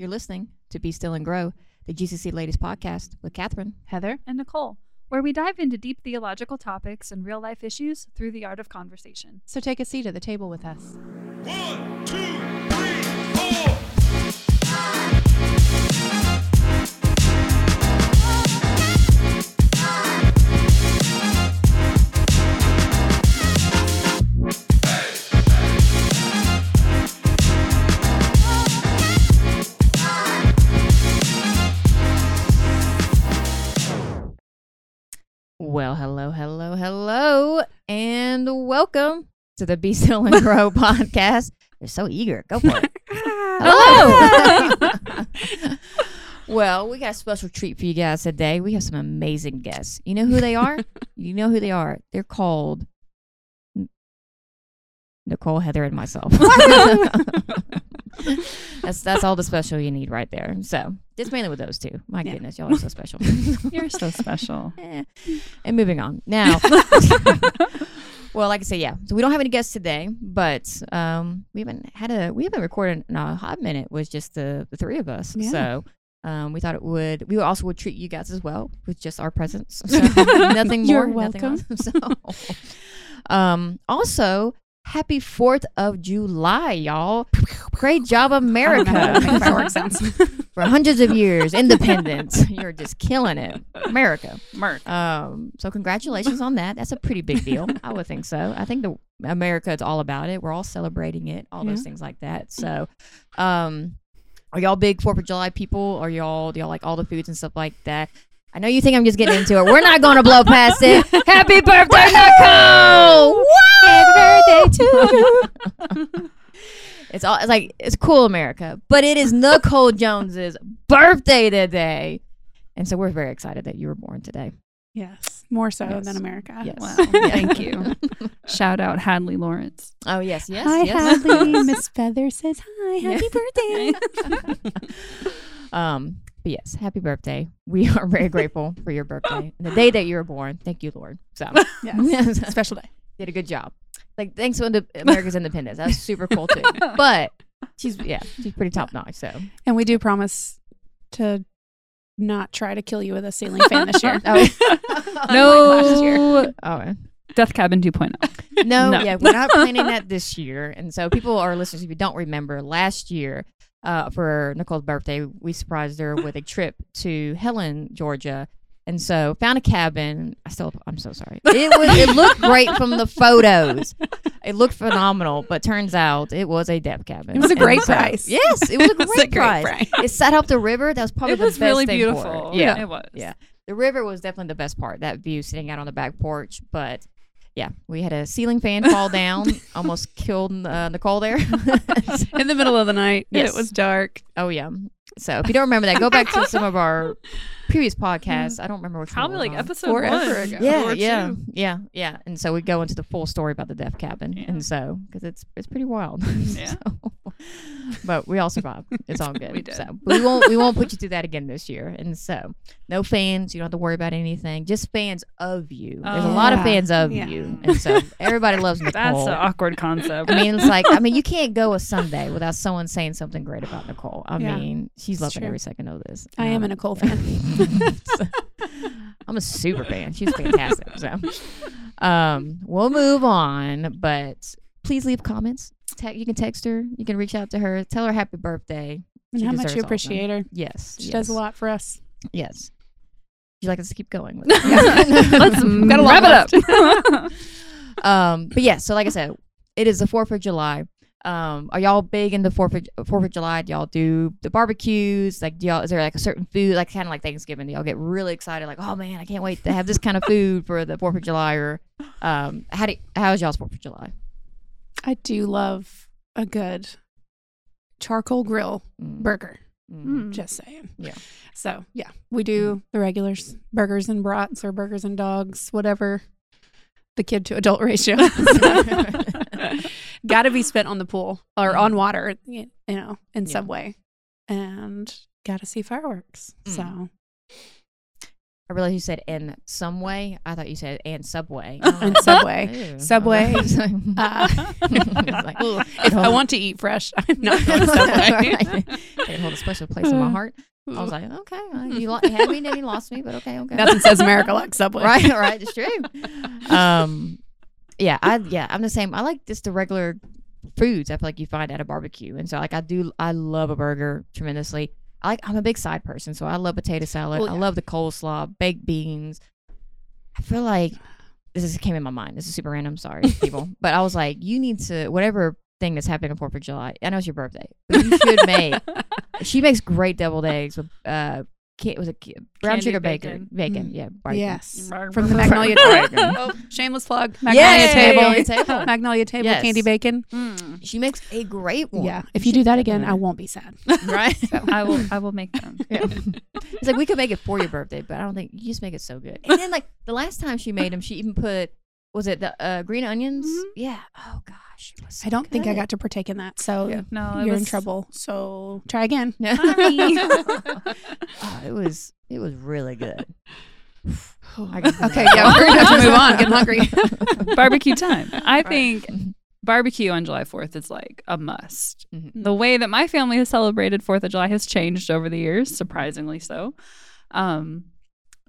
You're listening to Be Still and Grow, the GCC Ladies Podcast with Catherine. Heather. and Nicole, where we dive into deep theological topics and real life issues through the art of conversation. So take a seat at the table with us. One, two, Well, hello, hello, hello, and welcome to the Be Still and Grow podcast. You're so eager. Go for it. Hello. well, we got a special treat for you guys today. We have some amazing guests. You know who they are? you know who they are. They're called Nicole, Heather, and myself. that's that's all the special you need right there. So just mainly with those two. My Yeah. goodness, y'all are so special. You're so special. Eh. And moving on now. well, like I said, yeah. So we don't have any guests today, but um, we haven't had a we haven't recorded in a hot minute with just the the three of us. Yeah. So. Um, we thought it would. We also would treat you guys as well with just our presence. So nothing more. You're nothing welcome. less. So, um, also, happy Fourth of July, y'all! Great job, America! Fireworks sounds. For hundreds of years, independence. You're just killing it, America. Merc. Um, so congratulations on that. That's a pretty big deal. I would think so. I think the America is all about it. We're all celebrating it, all those things like that. So, um, are y'all big Fourth of July people? Are y'all do y'all like all the foods and stuff like that? I know you think I'm just getting into it. We're not going to blow past it. Happy birthday, Nicole! Happy birthday to you. It's all it's like it's cool America, but it is Nicole Jones's birthday today. And so we're very excited that you were born today. yes, more so Yes. than America. Yes. Wow. Thank you. Shout out Hadley Lawrence. Oh yes, yes, Hi, yes. Hadley. Miss Feather says hi. Happy birthday. um, but yes, happy birthday. We are very grateful for your birthday. And the day that you were born. Thank you, Lord. So yes. Special day. did a good job. Like thanks to Inde- America's independence. That's super cool too. But she's yeah, she's pretty top notch. So And we do promise to not try to kill you with a ceiling fan this year. oh, oh No. oh Death Cabin oh. 2.0. No, No. yeah, we're not planning that this year. And so people are listeners, if you don't remember, last year uh, for Nicole's birthday, we surprised her with a trip to Helen, Georgia. And so found a cabin. I still, I'm so sorry. It was, it looked great from the photos. It looked phenomenal, but turns out it was a death cabin. It was a great so- price. Yes, it was a great, It's a great price. price. It sat up the river. That was probably it the was best really thing for it. beautiful. Yeah, It was. Yeah. the river was definitely the best part. That view sitting out on the back porch, but yeah, we had a ceiling fan fall down, almost killed uh, Nicole there. In the middle of the night. Yes. It was dark. oh yeah. So if you don't remember that, go back to some of our previous podcasts. I don't remember which Probably one. like on. episode Forever one. ago. Yeah, or yeah, two. yeah, yeah. And so we go into the full story about the death cabin, Yeah. and so because it's it's pretty wild. Yeah. So- but we all survived. It's all good. We did. So but we won't we won't put you through that again this year. And so no fans. You don't have to worry about anything. Just fans of you. There's a lot of Yeah. fans of Yeah. you, and so everybody loves Nicole. That's an awkward concept. I mean, it's like I mean, you can't go a Sunday without someone saying something great about Nicole. I Yeah. mean, she's It's loving true. every second of this. I am a Um, Nicole fan. I'm a super fan. She's fantastic. So, um, we'll move on, but please leave comments. Te- you can text her. You can reach out to her. Tell her happy birthday. and She how much you appreciate her. Yes, She yes, does a lot for us. Yes. Would you like us to keep going? Let's lot wrap it up. um, but yeah. So like I said, it is the Fourth of July. Um, are y'all big into Fourth of Fourth of July? Do y'all do the barbecues? Like, do y'all is there like a certain food, like kind of like Thanksgiving? Do y'all get really excited, like, oh man, I can't wait to have this kind of food for the Fourth of July? Or, um, how do how is y'all's Fourth of July? I do love a good charcoal grill Mm, burger. mm. Mm. Just saying. Yeah. So yeah, we do the regulars, burgers and brats or burgers and dogs, whatever the kid to adult ratio. Got to be spent on the pool or on water, you know, in Yeah. some way, and got to see fireworks. Mm. So I realized you said in some way. I thought you said and Subway. And Subway. Ew. Subway, I uh, like, if I want to eat fresh, I'm not going to Subway. It hold a special place in my heart. I was like, okay, uh, you lo- had me, then you lost me, but okay, okay. Nothing says America like Subway. right, right. It's true. Um, yeah, I yeah, I'm the same. I like just the regular foods. I feel like you find at a barbecue, and so like I do. I love a burger tremendously. I like. I'm a big side person, so I love potato salad. Well, I love the coleslaw, baked beans. I feel like this is came in my mind. This is super random. Sorry, people, but I was like, you need to whatever thing that's happening on Fourth of July. I know it's your birthday, but you should make. She makes great deviled eggs with uh, ca- was a brown Candied sugar bacon. bacon? Bacon, Mm. yeah, barbecue. Yes. From From the Magnolia Table. oh, shameless plug. Magnolia Yes, Table. Magnolia Table. Magnolia Table Yes. candy bacon. Mm, She makes a great one. Yeah. If you do that again, I won't be sad. right? I will. I will make them. Yeah. it's like we could make it for your birthday, but I don't think you just make it so good. And then like the last time she made them, she even put was it the uh, green onions? Mhm. Yeah. Oh gosh, so I don't think I got to partake in that. So Yeah. No, you're in trouble. So try again. oh, it was it was really good. Okay, yeah, we're gonna have to move on. Getting hungry. barbecue time. I Right. think barbecue on July 4th is like a must. Mhm. The way that my family has celebrated 4th of July has changed over the years, surprisingly so. Um,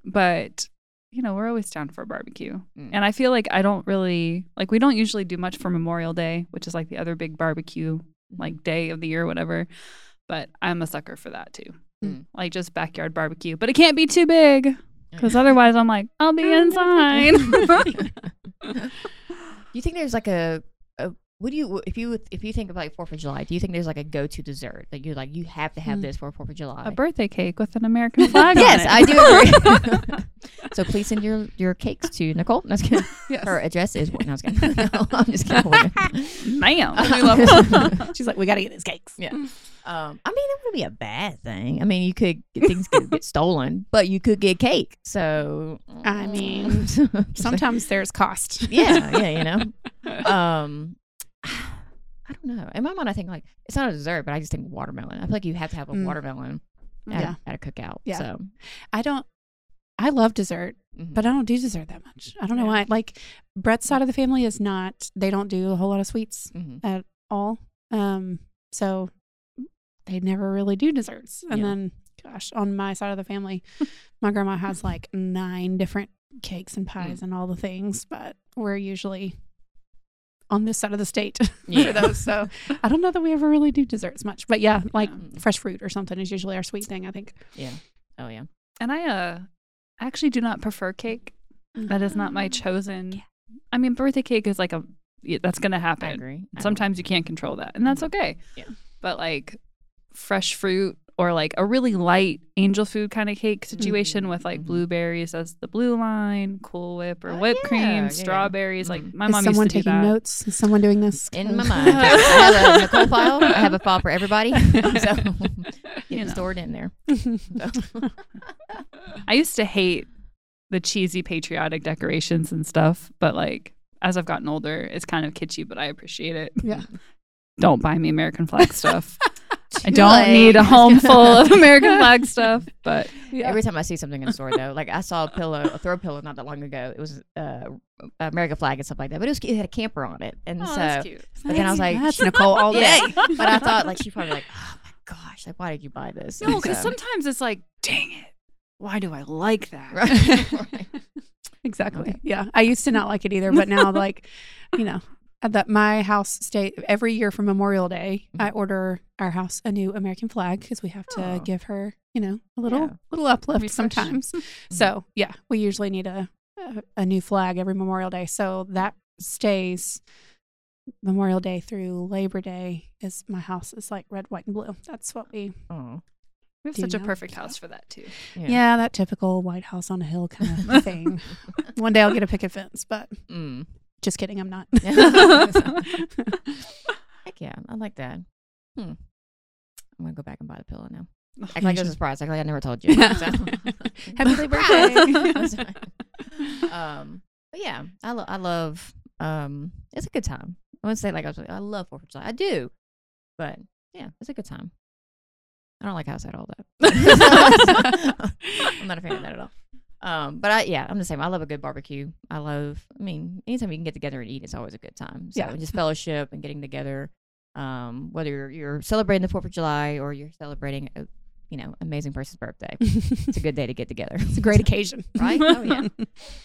but, you know, we're always down for a barbecue. Mm. And I feel like I don't really, like, we don't usually do much for Memorial Day, which is like the other big barbecue, like, day of the year, whatever. But I'm a sucker for that too. Mm. Like, just backyard barbecue. But it can't be too big because otherwise I'm like, I'll be inside. do you think there's like a what do you if you if you think of like Fourth of July? Do you think there's like a go to dessert that you're like you have to have Mm. this for Fourth of July? a birthday cake with an American flag yes, on it. I do agree. so please send your your cakes to Nicole. No. Yes. Her address is. No, I was kidding. No, I'm just kidding. Ma'am. We love her. She's like, we got to get these cakes. Yeah. Um, I mean, it wouldn't be a bad thing. I mean, you could things could get stolen, but you could get cake. So I mean, Sometimes there's cost. yeah, yeah, you know. Um, I don't know. In my mind, I think like it's not a dessert, but I just think watermelon. I feel like you have to have a Mm. watermelon at, Yeah. at a cookout. Yeah. So, I don't. I love dessert, mhm. but I don't do dessert that much. I don't know Yeah. why. Like Brett's side of the family is not. They don't do a whole lot of sweets Mhm. at all. Um, so they never really do desserts. And Yeah. then, gosh, on my side of the family, my grandma has like nine different cakes and pies and all the things, but we're usually on this side of the state Yeah. for those. So I don't know that we ever really do desserts much. But yeah, like Yeah. fresh fruit or something is usually our sweet thing. I think. Yeah. Oh yeah, And I uh actually do not prefer cake. That is not my chosen. I mean, birthday cake is like a yeah, that's going to I happen. agree. I don't- Sometimes you can't control that, and that's okay. Yeah. But like fresh fruit or like a really light angel food kind of cake situation with like Mhm. blueberries as the blue line, Cool Whip or Oh, whip yeah, cream, yeah, yeah. strawberries. Like Mhm. my is mom someone used to do taking that. notes? Is someone doing this? in my mind, I have a Nicole file. I have a file for everybody, so You you know. stored in there. I used to hate the cheesy patriotic decorations and stuff, but like as I've gotten older, it's kind of kitschy, but I appreciate it. Yeah. Don't buy me American flag stuff. I don't late. need a home full of American flag stuff, but Every time I see something in the store, though, like I saw a pillow, a throw pillow, not that long ago. It was uh, American flag and stuff like that, but it was cute. it had a camper on it, and so. cute. But then I was like, that's Nicole all day. Yeah. But I thought like she probably like, oh my gosh, like why did you buy this? No, because so- sometimes it's like, dang it, why do I like that? right, right. Exactly. Okay. Yeah. I used to not like it either, but now like, you know, that my house stay every year for Memorial Day, I order our house a new American flag because we have to Oh. give her, you know, a little Yeah. little uplift Refresh. sometimes. So yeah, we usually need a, a a new flag every Memorial Day. So that stays Memorial Day through Labor Day is my house is like red, white, and blue. That's what we Oh, We have such a perfect house for that too. yeah, that typical White House on a hill kind of thing. One day I'll get a picket fence, but Mm. Just kidding, I'm not. Heck yeah, I like that. Hmm. I'm gonna go back and buy the pillow now. Ugh, Act like you it's a surprise. Act like I never told you. Yeah. So. Happy late birthday. Um, but yeah, I lo- I love. Um, it's a good time. I wouldn't say like I was. I love Fourth of July. I do, but yeah, it's a good time. I don't like how I said all that. I'm not a fan of that at all. Um, but I yeah, I'm the same. I love a good barbecue. I love. I mean, anytime you can get together and eat, it's always a good time. So Yeah. just fellowship and getting together. Um, whether you're, you're celebrating the Fourth of July or you're celebrating a you know amazing person's birthday, it's a good day to get together. It's a great occasion. right? Oh yeah.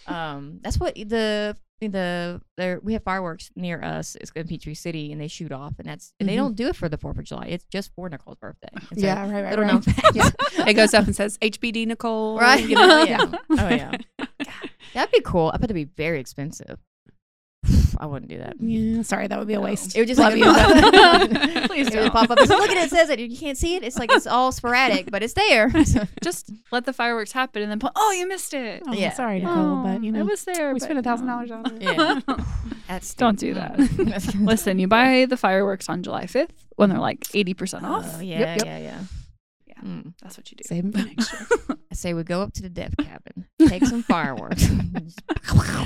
Um, that's what the the there we have fireworks near us. It's in Peachtree City, and they shoot off, and that's and they Mhm. don't do it for the Fourth of July. It's just for Nicole's birthday. So, Yeah, right, right, little right. known fact. Yeah. It goes up and says HBD Nicole. right? you know, oh yeah, oh yeah. God, that'd be cool. I bet it'd be very expensive. I wouldn't do that. Yeah, sorry, that would be a waste. It would just Love like you, Please it would don't. pop up. It's like, Look at it, it says it. You can't see it. It's like it's all sporadic, but it's there. Just let the fireworks happen and then po- oh, you missed it. Oh, Yeah, sorry. Nicole, but oh, you know, it was there. we spent a thousand dollars on it. yeah, that's Don't do that. Listen, you buy the fireworks on July 5th when they're like 80% off. Oh yeah, Yep, yep. yeah, yeah. Mm. That's what you do. Save 'em for next year. I say we go up to the death cabin, take some fireworks, shoot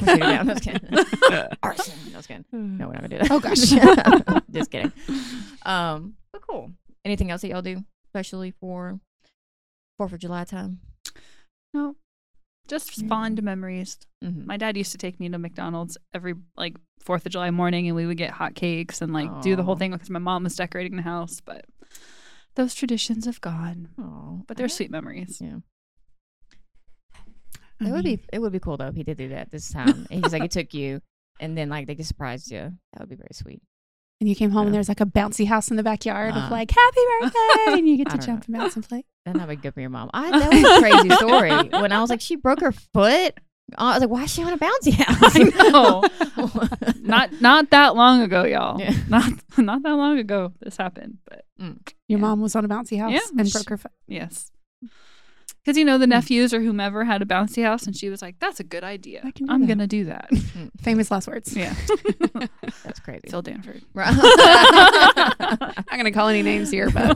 it down. Was kidding. Arson. I was kidding. No, we're not gonna do that. Oh, gosh. just kidding. Um, but cool. Anything else that y'all do, especially for Fourth of July time? No. Just Yeah. fond memories. Mm-hmm. My dad used to take me to McDonald's every like 4th of July morning and we would get hot cakes and like do the whole thing because my mom was decorating the house, but those traditions have gone. Oh, But they're sweet memories. Yeah, I it would mean, be. It would be cool though if he did do that this time. He's like, it took you, and then like they just surprised you. That would be very sweet. And you came home and Yeah. there's like a bouncy house in the backyard Uh. of like happy birthday, and you get I to don't jump and bounce and play. Then that would be good for your mom. I that was a crazy story. When I was like, she broke her foot. I was like, why is she on a bouncy house? I know. not not that long ago, y'all. Yeah. Not not that long ago this happened, but mm. Your Yeah. mom was on a bouncy house Yeah, and she- broke her foot. yes. Because you know the mm. nephews or whomever had a bouncy house, and she was like, "That's a good idea. I can I'm that." gonna do that." Mm. Famous last words. yeah, That's crazy. Phil Danford. I'm not gonna call any names here, but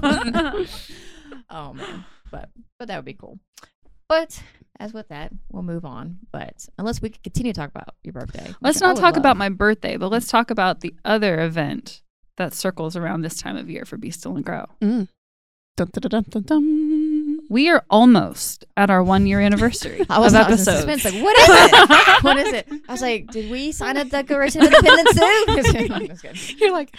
oh man, but but that would be cool. But as with that, we'll move on. But unless we could continue to talk about your birthday, Let's not talk love. about my birthday, but let's talk about the other event that circles around this time of year for Be Still and Grow. Mm. Dun, dun, dun, dun, dun, dun. We are almost at our one year anniversary I was, of I was. Like, what is it? what is it? I was like, did we sign a Declaration of Independence soon? You're like,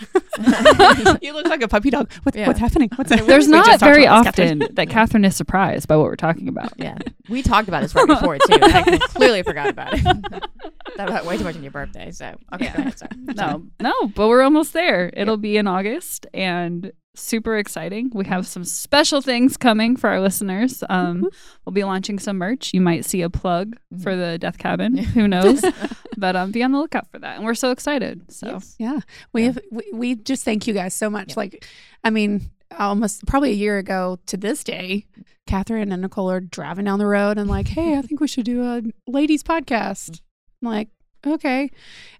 you look like a puppy dog. What, Yeah. What's happening? What's There's There's not very this, Catherine. often that Catherine is surprised by what we're talking about. Yeah, we talked about this right before too. I clearly forgot about it. that about way too much on your birthday. So okay, go ahead. Sorry. No, no, but we're almost there. It'll be in August and super exciting. We have some special things coming for our listeners. Um, we'll be launching some merch. You might see a plug for the Death Cabin. Who knows? but um, be on the lookout for that. And we're so excited. So Yes. Yeah, we Yeah. have. We, we just thank you guys so much. Yeah. Like, I mean, almost probably a year ago to this day, Catherine and Nicole are driving down the road and like, hey, I think we should do a ladies podcast. I'm like, okay,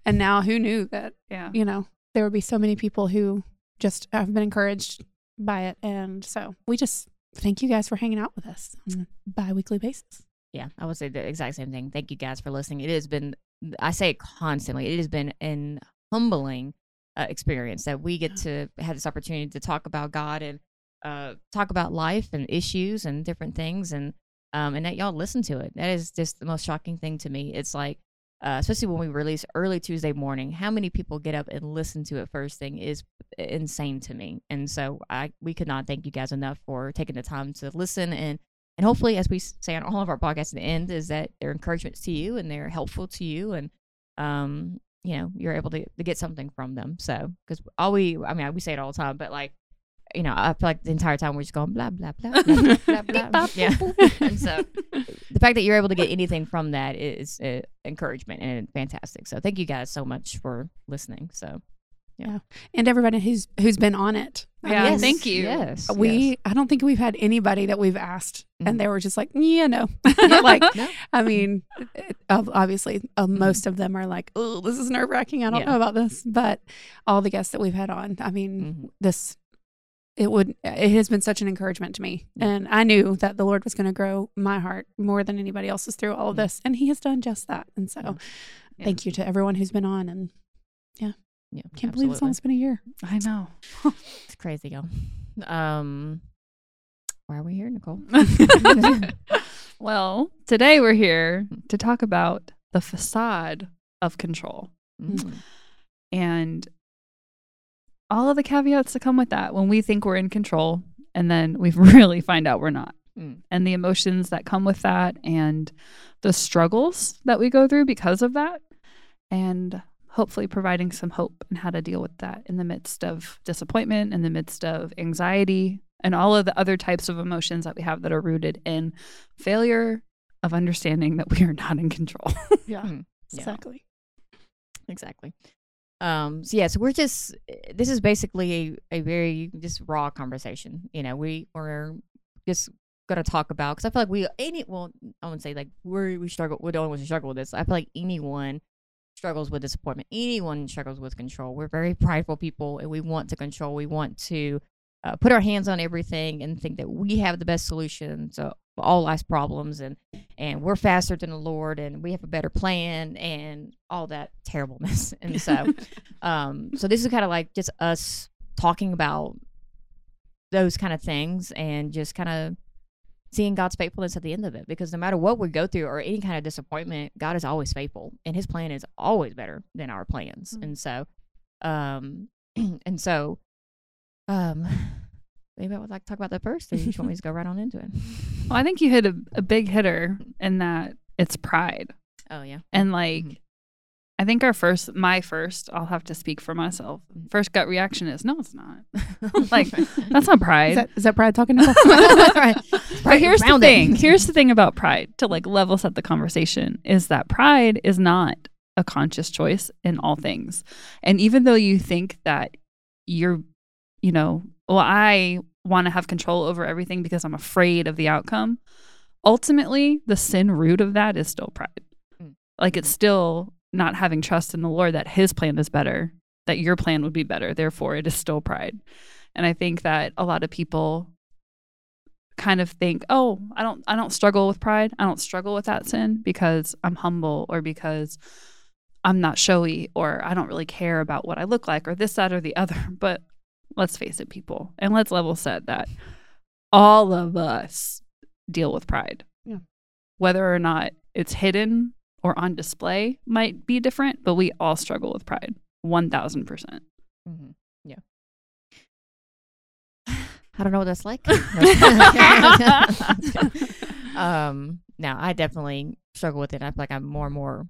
and now who knew that yeah. you know there would be so many people who just I've been encouraged by it, and so we just thank you guys for hanging out with us on a bi-weekly basis. Yeah, I would say the exact same thing. Thank you guys for listening. It has been, I say it constantly, it has been an humbling uh, experience that we get to have this opportunity to talk about God and uh, talk about life and issues and different things, and um, and that y'all listen to it. That is just the most shocking thing to me. It's like, uh, especially when we release early Tuesday morning, how many people get up and listen to it first thing is insane to me. And so I we could not thank you guys enough for taking the time to listen and and hopefully, as we say on all of our podcasts at the end, is that they're encouragements to you and they're helpful to you, and um, you know, you're able to, to get something from them. So, because all we, I mean, we say it all the time, but like, you know, I feel like the entire time we're just going blah blah blah blah blah blah. blah. yeah, and so the fact that you're able to get anything from that is uh, encouragement and fantastic. So, thank you guys so much for listening. So, yeah. And everybody who's who's been on it. I Yeah, mean, thank you. Yes, we yes. i don't think we've had anybody that we've asked Mhm. and they were just like yeah no like No. i mean it, obviously uh, most of them are like oh this is nerve-wracking i don't Yeah. know about this but all the guests that we've had on i mean Mhm. this it would it has been such an encouragement to me and i knew that the lord was going to grow my heart more than anybody else's through all of this and he has done just that and so Yeah. Yeah. thank you to everyone who's been on and yeah, yeah can't believe it's absolutely. almost been a year I know. It's crazy, y'all. Um, why are we here, Nicole? Well, today we're here to talk about the facade of control Mm. and all of the caveats that come with that when we think we're in control and then we really find out we're not. Mm. And the emotions that come with that and the struggles that we go through because of that. And hopefully providing some hope and how to deal with that in the midst of disappointment, in the midst of anxiety, and all of the other types of emotions that we have that are rooted in failure of understanding that we are not in control. Yeah. Mm. Yeah. Exactly. Exactly. Um, so yeah, so we're just this is basically a, a very just raw conversation. You know, we we're just gonna talk about because I feel like we any well I wouldn't say like we we struggle we're the only ones who struggle with this. I feel like anyone struggles with disappointment. Anyone struggles with control. We're very prideful people and we want to control. We want to uh, put our hands on everything and think that we have the best solution to all life's problems and and we're faster than the Lord and we have a better plan and all that terribleness. And so um so this is kind of like just us talking about those kind of things and just kind of seeing God's faithfulness at the end of it because no matter what we go through or any kind of disappointment, God is always faithful and his plan is always better than our plans. Mm. And so um and so um maybe I would like to talk about that first or you just want me to go right on into it. well, I think you hit a, a big hitter in that it's pride. Oh yeah. And like, Mhm. I think our first, my first, I'll have to speak for myself. Mhm. First gut reaction is, no, it's not. Like, That's not pride. Is that, is that pride talking about? right. But here's the thing. Here's the thing about pride to like level set the conversation is that pride is not a conscious choice in all things. And even though you think that you're, you know, well, I want to have control over everything because I'm afraid of the outcome, ultimately, the sin root of that is still pride. Mm. Like it's still not having trust in the Lord that his plan is better, that your plan would be better. Therefore, it is still pride. And I think that a lot of people kind of think, "Oh, I don't I don't struggle with pride. I don't struggle with that sin because I'm humble or because I'm not showy or I don't really care about what I look like or this that or the other." But let's face it, people, and let's level set that all of us deal with pride. Yeah. Whether or not it's hidden or on display might be different, but we all struggle with pride. 1000%. hmm Yeah. I don't know what that's like. um, now I definitely struggle with it. I feel like I'm more and more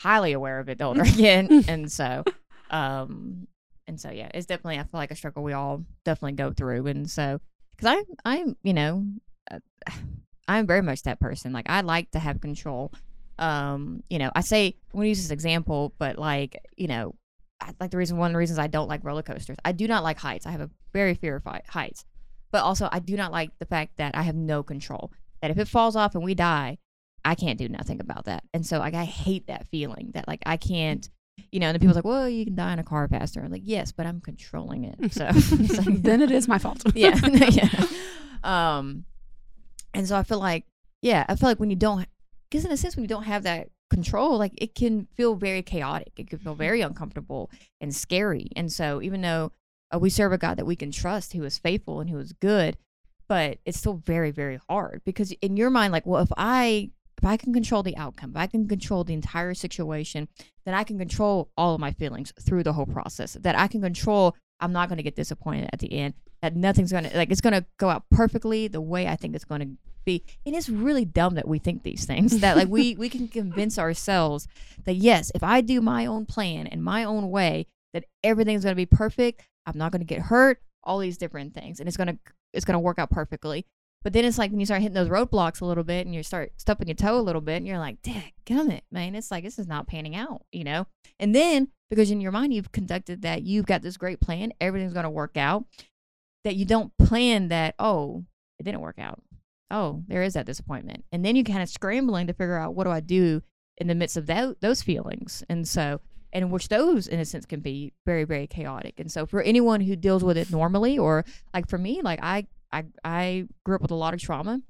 highly aware of it the older I get, and so, um, and so yeah, it's definitely I feel like a struggle we all definitely go through, and so because I I'm you know, uh, I'm very much that person. Like I like to have control. Um, you know, I say I'm gonna use this example, but like you know, I, like the reason one of the reasons I don't like roller coasters. I do not like heights. I have a very fear of heights. But also I do not like the fact that I have no control. That if it falls off and we die, I can't do nothing about that. And so like I hate that feeling that like I can't you know, and the people's like, Well, you can die in a car faster. I'm like, Yes, but I'm controlling it. So, so then it is my fault. yeah. yeah. Um and so I feel like yeah, I feel like when you don't because in a sense when you don't have that control, like it can feel very chaotic. It can feel very uncomfortable and scary. And so even though uh, we serve a God that we can trust, who is faithful and who is good, but it's still very, very hard because in your mind, like, well, if I if I can control the outcome, if I can control the entire situation, then I can control all of my feelings through the whole process. That I can control. I'm not going to get disappointed at the end. That nothing's going to like it's going to go out perfectly the way I think it's going to be. And it's really dumb that we think these things. That like we we can convince ourselves that yes, if I do my own plan and my own way, that everything's going to be perfect. I'm not going to get hurt. All these different things, and it's going to it's going to work out perfectly. But then it's like when you start hitting those roadblocks a little bit, and you start stubbing your toe a little bit, and you're like, "Damn it, man!" It's like this is not panning out, you know. And then because in your mind you've conducted that you've got this great plan, everything's going to work out. That you don't plan that. Oh, it didn't work out. Oh, there is that disappointment, and then you kind of scrambling to figure out what do I do in the midst of that, those feelings, and so and which those in a sense can be very very chaotic and so for anyone who deals with it normally or like for me like i i, I grew up with a lot of trauma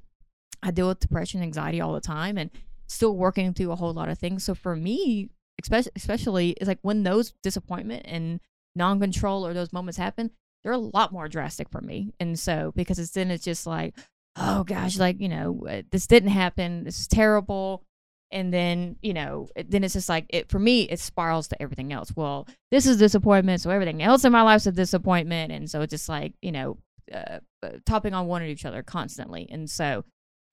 i deal with depression anxiety all the time and still working through a whole lot of things so for me especially especially is like when those disappointment and non-control or those moments happen they're a lot more drastic for me and so because it's then it's just like oh gosh, like, you know, uh, this didn't happen. This is terrible. And then, you know, it- then it's just like, it for me, it spirals to everything else. Well, this is disappointment. So everything else in my life's a disappointment. And so it's just like, you know, uh, uh, topping on one of each other constantly. And so,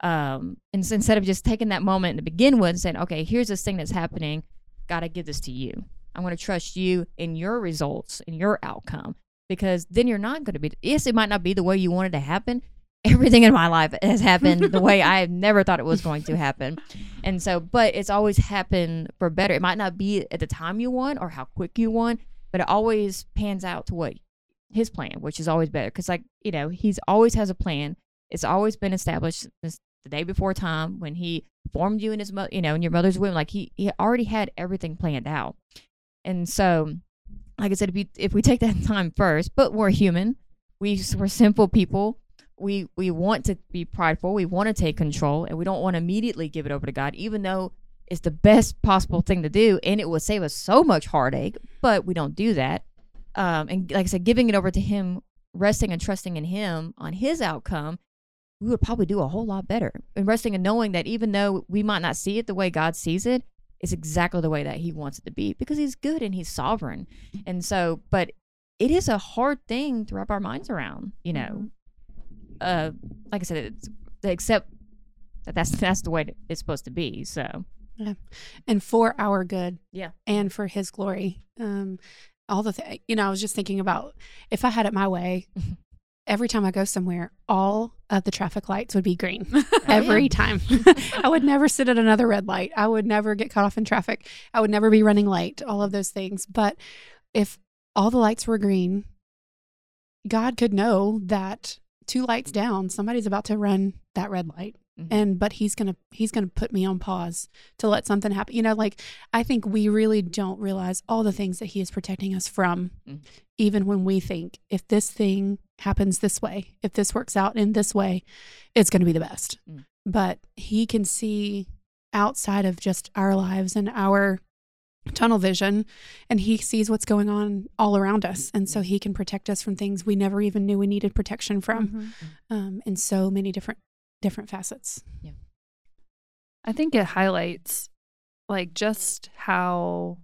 um, and so instead of just taking that moment to begin with and saying, okay, here's this thing that's happening, got to give this to you. I'm going to trust you in your results, in your outcome, because then you're not going to be, yes, it might not be the way you wanted to happen. Everything in my life has happened the way I never thought it was going to happen. And so, but it's always happened for better. It might not be at the time you want or how quick you want, but it always pans out to what his plan, which is always better. Because, like, you know, he's always has a plan. It's always been established since the day before time when he formed you in his mother, you know, in your mother's womb. Like, he, he already had everything planned out. And so, like I said, if, you, if we take that time first, but we're human, we, we're simple people. We, we want to be prideful. We want to take control and we don't want to immediately give it over to God, even though it's the best possible thing to do and it would save us so much heartache, but we don't do that. Um, and like I said, giving it over to Him, resting and trusting in Him on His outcome, we would probably do a whole lot better. And resting and knowing that even though we might not see it the way God sees it, it's exactly the way that He wants it to be because He's good and He's sovereign. And so, but it is a hard thing to wrap our minds around, you know. Uh, like I said, it's to accept that that's that's the way it's supposed to be. So Yeah. and for our good yeah, and for his glory. Um, all the th- you know, I was just thinking about if I had it my way, every time I go somewhere, all of the traffic lights would be green oh, every time. I would never sit at another red light. I would never get caught off in traffic. I would never be running late. All of those things. But if all the lights were green, God could know that two lights down, somebody's about to run that red light Mhm. and but he's gonna he's gonna put me on pause to let something happen you know like i think we really don't realize all the things that he is protecting us from Mhm. even when we think if this thing happens this way if this works out in this way it's gonna be the best Mm. but he can see outside of just our lives and our tunnel vision and he sees what's going on all around us and so he can protect us from things we never even knew we needed protection from Mhm. um, in so many different different facets Yeah. I think it highlights like just how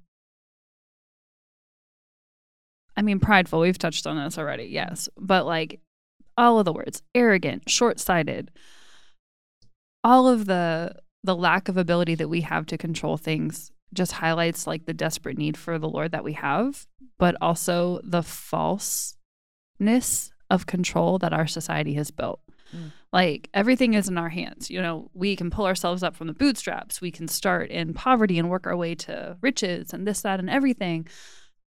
I mean prideful, we've touched on this already, yes. But like all of the words, arrogant, short-sighted, all of the the lack of ability that we have to control things just highlights like the desperate need for the Lord that we have, but also the falseness of control that our society has built. Mm. Like everything is in our hands. You know, we can pull ourselves up from the bootstraps. We can start in poverty and work our way to riches and this, that, and everything.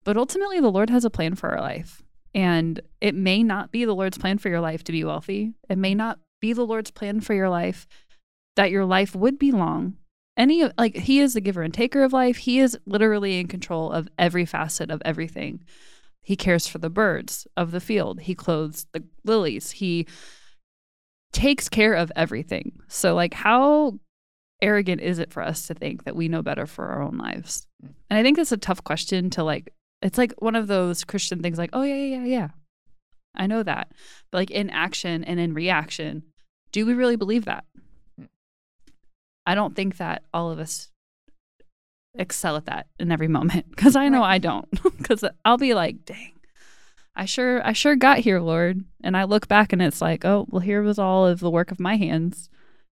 But ultimately, the Lord has a plan for our life. And it may not be the Lord's plan for your life to be wealthy. It may not be the Lord's plan for your life that your life would be long. Any like he is the giver and taker of life. He is literally in control of every facet of everything. He cares for the birds of the field. He clothes the lilies. He takes care of everything. So like how arrogant is it for us to think that we know better for our own lives? And I think that's a tough question to like it's like one of those Christian things like, "Oh yeah, yeah, yeah, yeah. I know that." But like in action and in reaction, do we really believe that? I don't think that all of us excel at that in every moment because I know I don't. Because I'll be like, dang, I sure, I sure got here, Lord. And I look back and it's like, oh, well, here was all of the work of my hands.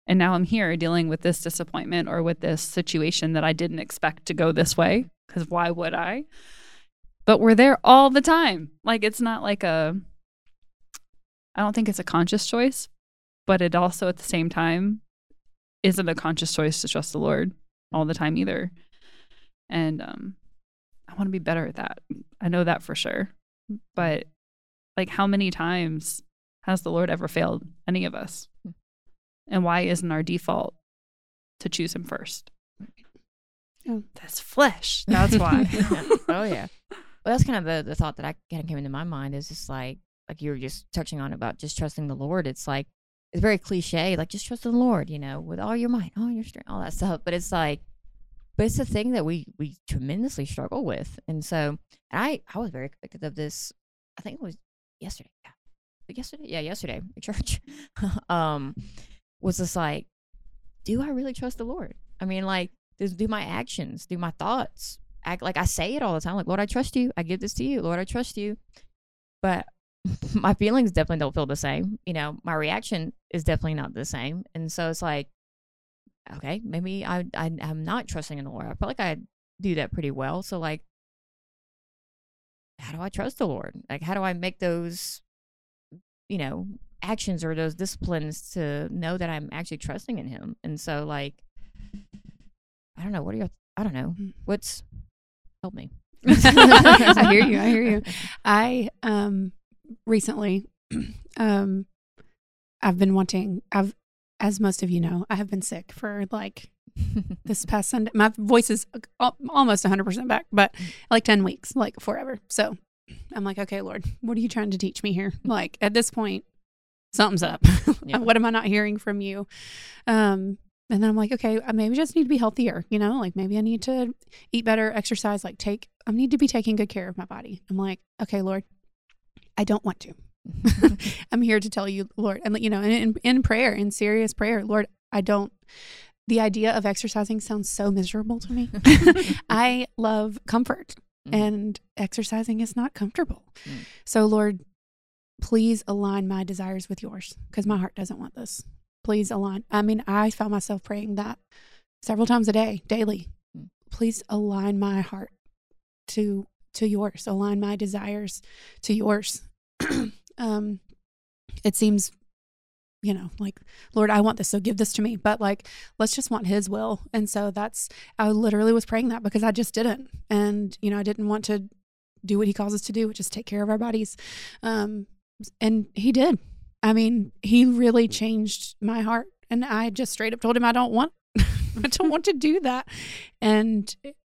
And now I'm here dealing with this disappointment or with this situation that I didn't expect to go this way. Because why would I? But we're there all the time. Like, it's not like a, I don't think it's a conscious choice, but it also at the same time isn't a conscious choice to trust the Lord all the time either. And um, I want to be better at that. I know that for sure. But like, how many times has the Lord ever failed any of us? Hmm. And why isn't our default to choose Him first? Oh. That's flesh. That's why. oh yeah. Well, that's kind of the, the thought that I kind of came into my mind is just like like you were just touching on about just trusting the Lord. It's like it's very cliche, like just trust the Lord, you know, with all your might, all your strength, all that stuff. But it's like, but it's a thing that we we tremendously struggle with, and so I I was very convicted of this. I think it was yesterday. Yeah. yesterday, yeah, yesterday at church, um, was just like, do I really trust the Lord? I mean, like, do my actions, do my thoughts act like I say it all the time? Like, Lord, I trust you. I give this to you. Lord, I trust you. But my feelings definitely don't feel the same. You know, my reaction is definitely not the same. And so it's like, okay, maybe I, I I'm not trusting in the Lord. I feel like I do that pretty well. So like, how do I trust the Lord? Like, how do I make those, you know, actions or those disciplines to know that I'm actually trusting in Him? And so like, I don't know. What are your? I don't know. Mm. What's help me? I hear you. I hear you. I um recently um I've been wanting I've as most of you know, I have been sick for like this past Sunday. My voice is almost 100% back, but like 10 weeks, like forever. So I'm like, okay, Lord, what are you trying to teach me here? Like at this point, something's up. Yeah. what am I not hearing from you? Um, and then I'm like, okay, I maybe just need to be healthier, you know, like maybe I need to eat better, exercise, like take, I need to be taking good care of my body. I'm like, okay, Lord, I don't want to. I'm here to tell you, Lord, and you know, in, in prayer, in serious prayer, Lord, I don't. The idea of exercising sounds so miserable to me. I love comfort, Mhm. and exercising is not comfortable. Mm. So, Lord, please align my desires with yours because my heart doesn't want this. Please align. I mean, I found myself praying that several times a day, daily. Mm. Please align my heart to to yours. Align my desires to yours. um, it seems, you know, like Lord, I want this, so give this to me. But like, let's just want His will. And so that's I literally was praying that because I just didn't, and you know, I didn't want to do what He calls us to do, which is take care of our bodies. Um, and He did. I mean, He really changed my heart, and I just straight up told Him I don't want, I don't want to do that, and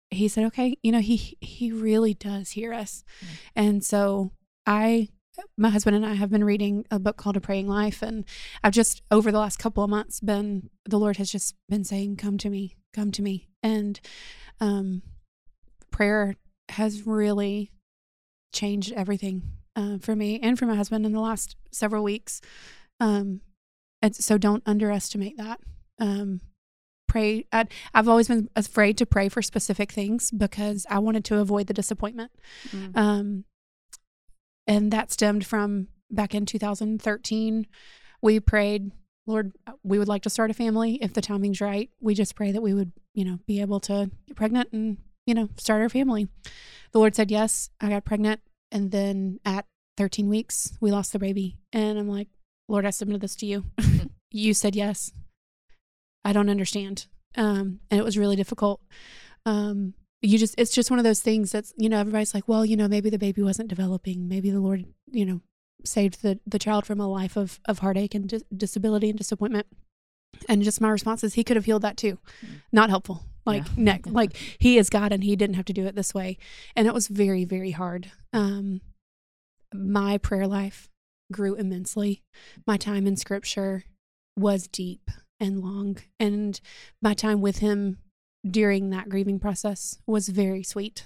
he said, "Okay, you know, he he really does hear us." Mm. And so I my husband and I have been reading a book called A Praying Life and I've just over the last couple of months been the Lord has just been saying, "Come to me, come to me." And um prayer has really changed everything uh, for me and for my husband in the last several weeks. Um and so don't underestimate that. Um pray I, i've always been afraid to pray for specific things because i wanted to avoid the disappointment Mm. um, and that stemmed from back in 2013 we prayed lord we would like to start a family. If the timing's right we just pray that we would you know be able to get pregnant and you know start our family. The lord said yes i got pregnant. And then at 13 weeks we lost the baby. And i'm like lord i submitted this to you. You said yes. I don't understand. Um, and it was really difficult. Um, you just, it's just one of those things that's, you know, everybody's like, well, you know, maybe the baby wasn't developing. Maybe the Lord, you know, saved the, the child from a life of, of heartache and dis- disability and disappointment. And just my response is, he could have healed that too. Not helpful. Like, Yeah. neck, like he is God and he didn't have to do it this way. And it was very, very hard. Um, my prayer life grew immensely. My time in scripture was deep and long. And my time with him during that grieving process was very sweet.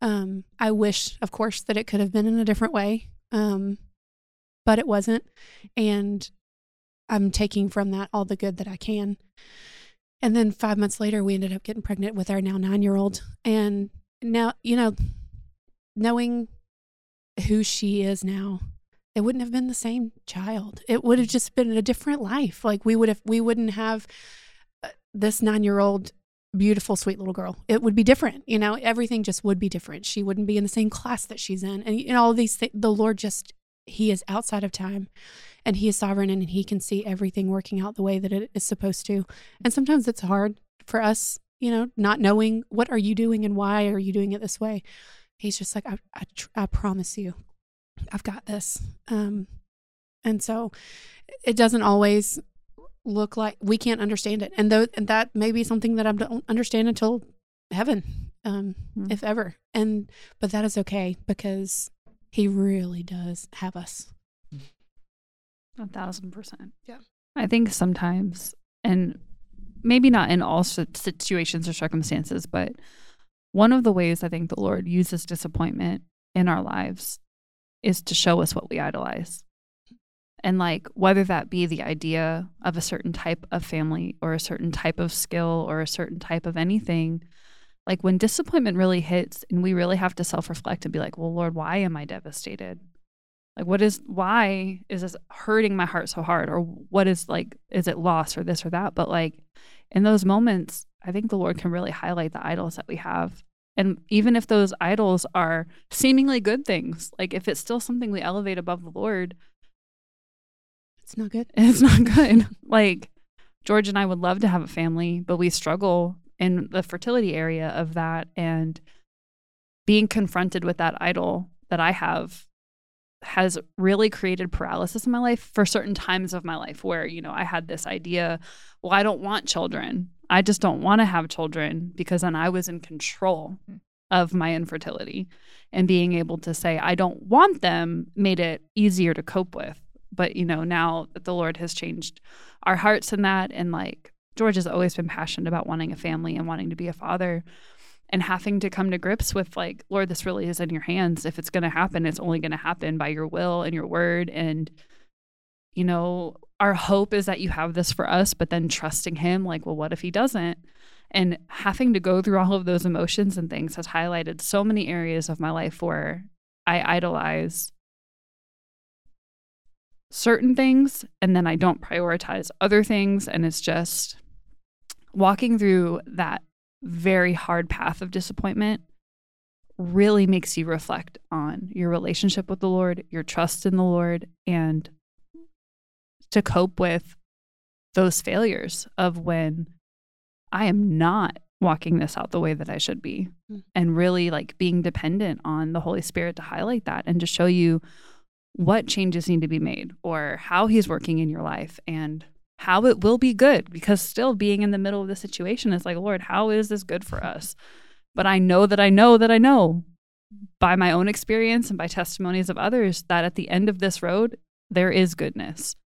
Um, I wish, of course, that it could have been in a different way, um, but it wasn't. And I'm taking from that all the good that I can. And then five months later, we ended up getting pregnant with our now nine year old. And now, you know, knowing who she is now, it wouldn't have been the same child. It would have just been a different life. Like we would have, we wouldn't have uh, this nine year old beautiful, sweet little girl. It would be different. You know, everything just would be different. She wouldn't be in the same class that she's in. And, know, all these things, the Lord just, He is outside of time and He is sovereign and He can see everything working out the way that it is supposed to. And sometimes it's hard for us, you know, not knowing what are you doing and why are you doing it this way. He's just like, I, I, I promise you, I've got this. Um, and so it doesn't always look like we can't understand it. And though and that may be something that I don't understand until heaven, um, Hmm. if ever. And but that is okay because he really does have us. A thousand percent. Yeah. I think sometimes, and maybe not in all situations or circumstances, but one of the ways I think the Lord uses disappointment in our lives is to show us what we idolize. And like whether that be the idea of a certain type of family or a certain type of skill or a certain type of anything, like when disappointment really hits and we really have to self reflect and be like, well, Lord, why am I devastated? Like, what is, why is this hurting my heart so hard? Or what is like, is it loss or this or that? But like in those moments, I think the Lord can really highlight the idols that we have. And even if those idols are seemingly good things, like if it's still something we elevate above the Lord, It's not good. it's not good. like George and I would love to have a family, but we struggle in the fertility area of that and being confronted with that idol that I have has really created paralysis in my life for certain times of my life where, you know, I had this idea, well, I don't want children. I just don't want to have children because then I was in control hmm. of my infertility and being able to say I don't want them made it easier to cope with. But, you know, now that the Lord has changed our hearts in that and like George has always been passionate about wanting a family and wanting to be a father and having to come to grips with like lord this really is in your hands. If it's going to happen it's only going to happen by your will and your word. And you know our hope is that you have this for us but then trusting him like well what if he doesn't? And having to go through all of those emotions and things has highlighted so many areas of my life where i idolize certain things and then i don't prioritize other things and it's just walking through that very hard path of disappointment really makes you reflect on your relationship with the Lord, your trust in the Lord, and to cope with those failures of when I am not walking this out the way that I should be, Mm. and really like being dependent on the Holy Spirit to highlight that and to show you what changes need to be made or how He's working in your life and how it will be good because still being in the middle of the situation is like, Lord, how is this good for us? But I know that I know that I know by my own experience and by testimonies of others that at the end of this road, there is goodness.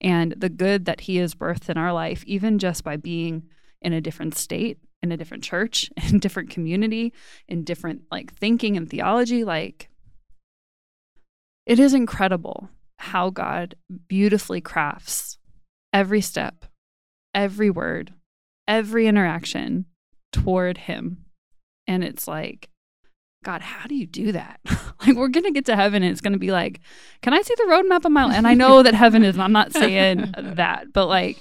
And the good that He has birthed in our life, even just by being in a different state, in a different church, in different community, in different like thinking and theology, like it is incredible how God beautifully crafts every step, every word, every interaction toward Him. And it's like, God, how do you do that? like, we're going to get to heaven and it's going to be like, can I see the roadmap of my life? And I know that heaven is, I'm not saying that, but like,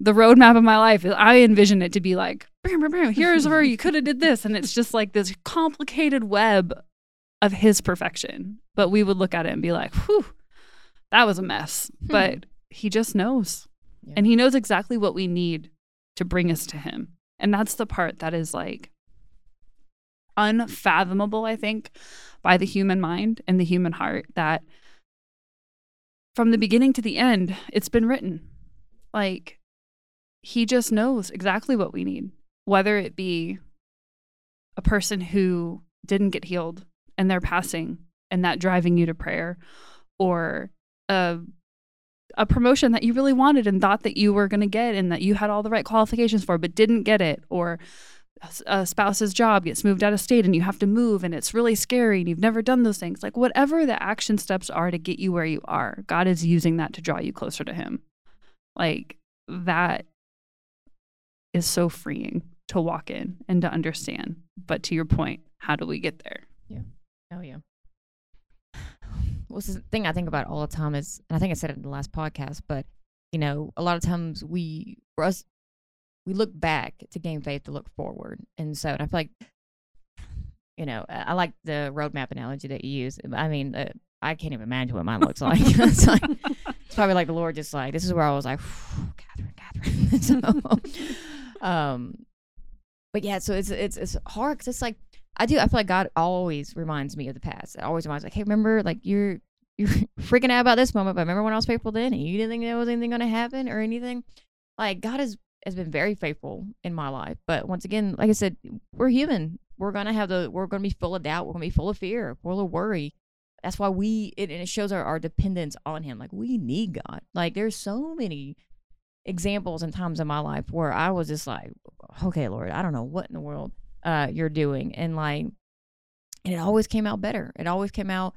the roadmap of my life, I envision it to be like, bam, bam, bam, here's where you could have did this. And it's just like this complicated web of his perfection. But we would look at it and be like, whew, that was a mess. Hmm. But he just knows. Yeah. And he knows exactly what we need to bring us to him. And that's the part that is like unfathomable, I think, by the human mind and the human heart that from the beginning to the end, it's been written. Like, he just knows exactly what we need, whether it be a person who didn't get healed and they're passing and that driving you to prayer, or a a promotion that you really wanted and thought that you were going to get and that you had all the right qualifications for but didn't get it or a spouse's job gets moved out of state and you have to move and it's really scary and you've never done those things. Like whatever the action steps are to get you where you are god is using that to draw you closer to him. Like that is so freeing to walk in and to understand. But to your point how do we get there Oh yeah. What's the thing I think about all the time is, and I think I said it in the last podcast, but you know, a lot of times we, for us, we look back to gain faith to look forward, and so and I feel like, you know, I I like the roadmap analogy that you use. I mean, uh, I can't even imagine what mine looks like. it's like it's probably like the Lord just like this is where I was like, Catherine, Catherine. so, um, but yeah, so it's it's it's hard because it's like I do. I feel like God always reminds me of the past. It always reminds me, like, hey, remember, like you're you're freaking out about this moment, but remember when I was faithful then, and you didn't think there was anything going to happen or anything. Like God has has been very faithful in my life, but once again, like I said, we're human. We're gonna have the we're gonna be full of doubt. We're gonna be full of fear, full of worry. That's why we it, and it shows our, our dependence on Him. Like we need God. Like there's so many examples and times in my life where I was just like, okay, Lord, I don't know what in the world uh, you're doing, and like, and it always came out better. It always came out.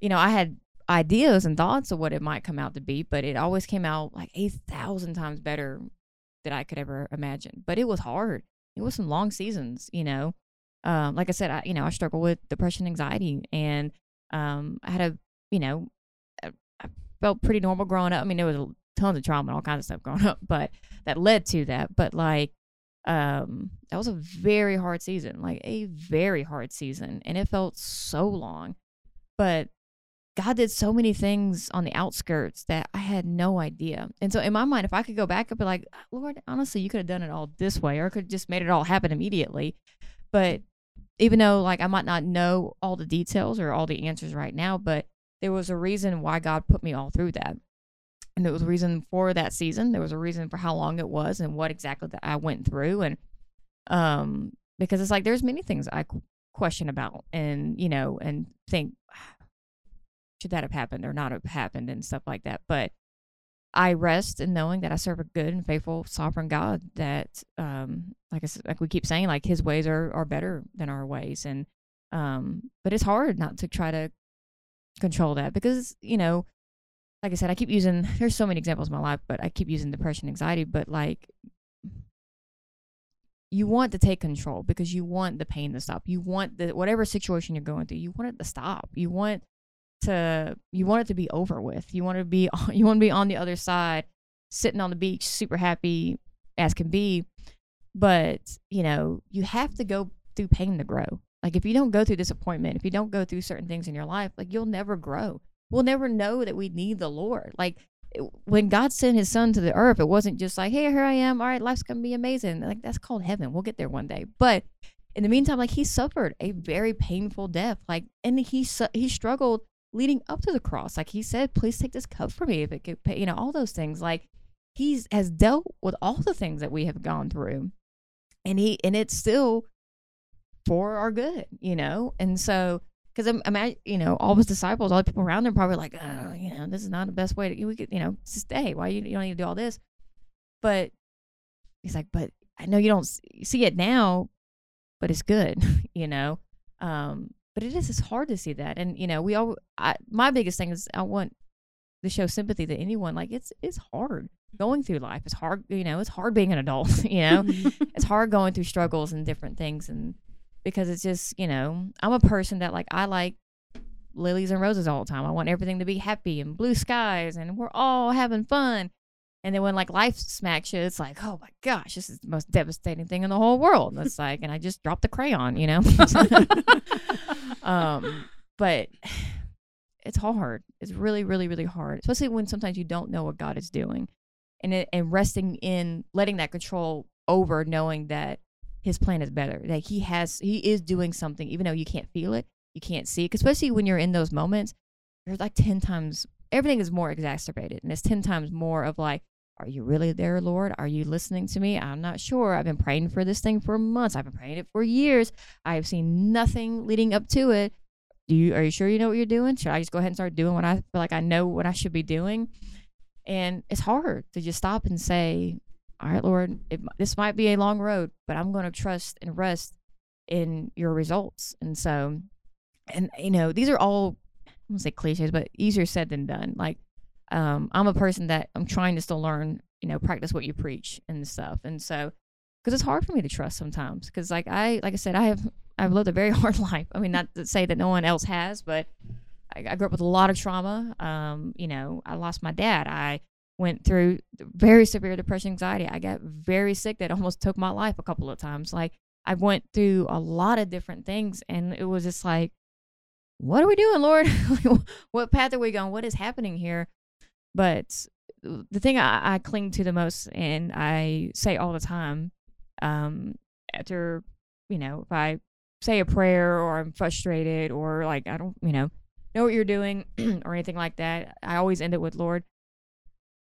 You know, I had ideas and thoughts of what it might come out to be, but it always came out like a thousand times better than I could ever imagine. But it was hard. It was some long seasons, you know. Um, like I said, I you know I struggle with depression, anxiety, and um, I had a you know I I felt pretty normal growing up. I mean, there was tons of trauma and all kinds of stuff growing up, but that led to that. But like um that was a very hard season like a very hard season and it felt so long but god did so many things on the outskirts that i had no idea and so in my mind if i could go back i'd be like lord honestly you could have done it all this way or could have just made it all happen immediately but even though like i might not know all the details or all the answers right now but there was a reason why god put me all through that and there was a reason for that season. There was a reason for how long it was and what exactly that i went through. And um because it's like there's many things i question about and you know and think should that have happened or not have happened and stuff like that. But i rest in knowing that i serve a good and faithful sovereign god that um like i like we keep saying like his ways are are better than our ways. And um but it's hard not to try to control that because you know like I said, I keep using there's so many examples in my life, but I keep using depression, anxiety, but like you want to take control because you want the pain to stop. You want the whatever situation you're going through, you want it to stop. You want to you want it to be over with. You want to be you want to be on the other side, sitting on the beach, super happy as can be. But, you know, you have to go through pain to grow. Like if you don't go through disappointment, if you don't go through certain things in your life, like you'll never grow we'll never know that we need the Lord. Like when God sent his son to the earth, it wasn't just like, hey, here I am. All right, life's going to be amazing. Like that's called heaven. We'll get there one day. But in the meantime, like he suffered a very painful death. Like, and he, he struggled leading up to the cross. Like he said, please take this cup from me if it could pay, you know, all those things. Like he's has dealt with all the things that we have gone through. And he, and it's still for our good, you know? And so, because I'm, I'm, you know, all his disciples, all the people around him, probably like, oh, you know, this is not the best way to, we could, you know, stay. Why you, you don't need to do all this? But he's like, but I know you don't see it now, but it's good, you know. Um, but it is, it's hard to see that, and you know, we all. I, my biggest thing is I want to show sympathy to anyone. Like it's, it's hard going through life. It's hard, you know. It's hard being an adult, you know. it's hard going through struggles and different things, and because it's just, you know, I'm a person that like I like lilies and roses all the time. I want everything to be happy and blue skies and we're all having fun. And then when like life smacks you, it's like, oh my gosh, this is the most devastating thing in the whole world. And it's like, and I just dropped the crayon, you know. um, but it's hard. It's really, really, really hard, especially when sometimes you don't know what God is doing, and it, and resting in letting that control over, knowing that His plan is better. That He has, He is doing something, even though you can't feel it, you can't see it. especially when you're in those moments, there's like ten times everything is more exacerbated, and it's ten times more of like. Are you really there, Lord? Are you listening to me? I'm not sure. I've been praying for this thing for months. I've been praying it for years. I have seen nothing leading up to it do you are you sure you know what you're doing should i just go ahead and start doing what i feel like i know what i should be doing and it's hard to just stop and say all right lord it, this might be a long road but i'm going to trust and rest in your results. And so and you know these are all i won't say cliches but easier said than done. Like um i'm a person that i'm trying to still learn you know practice what you preach and stuff. And so because it's hard for me to trust sometimes because like i like i said i have i've lived a very hard life. I mean not to say that no one else has but i, I grew up with a lot of trauma. Um you know i lost my dad. I went through very severe depression anxiety. I got very sick that almost took my life a couple of times. Like i went through a lot of different things and it was just like what are we doing lord? What path are we going? What is happening here? But the thing I, I cling to the most and i say all the time um after you know if i say a prayer or i'm frustrated or like i don't you know know what you're doing or anything like that i always end it with lord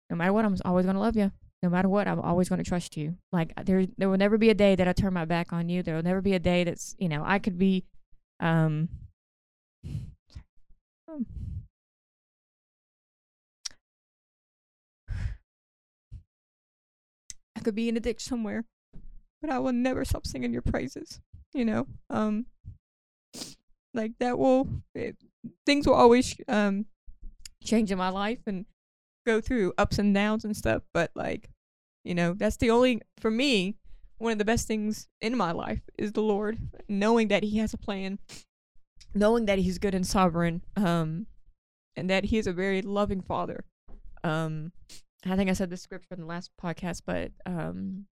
no matter what i'm always going to love you no matter what i'm always going to trust you. Like there there will never be a day that i turn my back on you. There will never be a day that's you know i could be um um, I could be in a ditch somewhere, but I will never stop singing your praises. You know, um, like that will it, things will always um change in my life and go through ups and downs and stuff. But like, you know, that's the only for me. One of the best things in my life is the Lord, knowing that He has a plan, knowing that He's good and sovereign, um, and that He is a very loving Father. Um, I think I said this scripture in the last podcast, but um,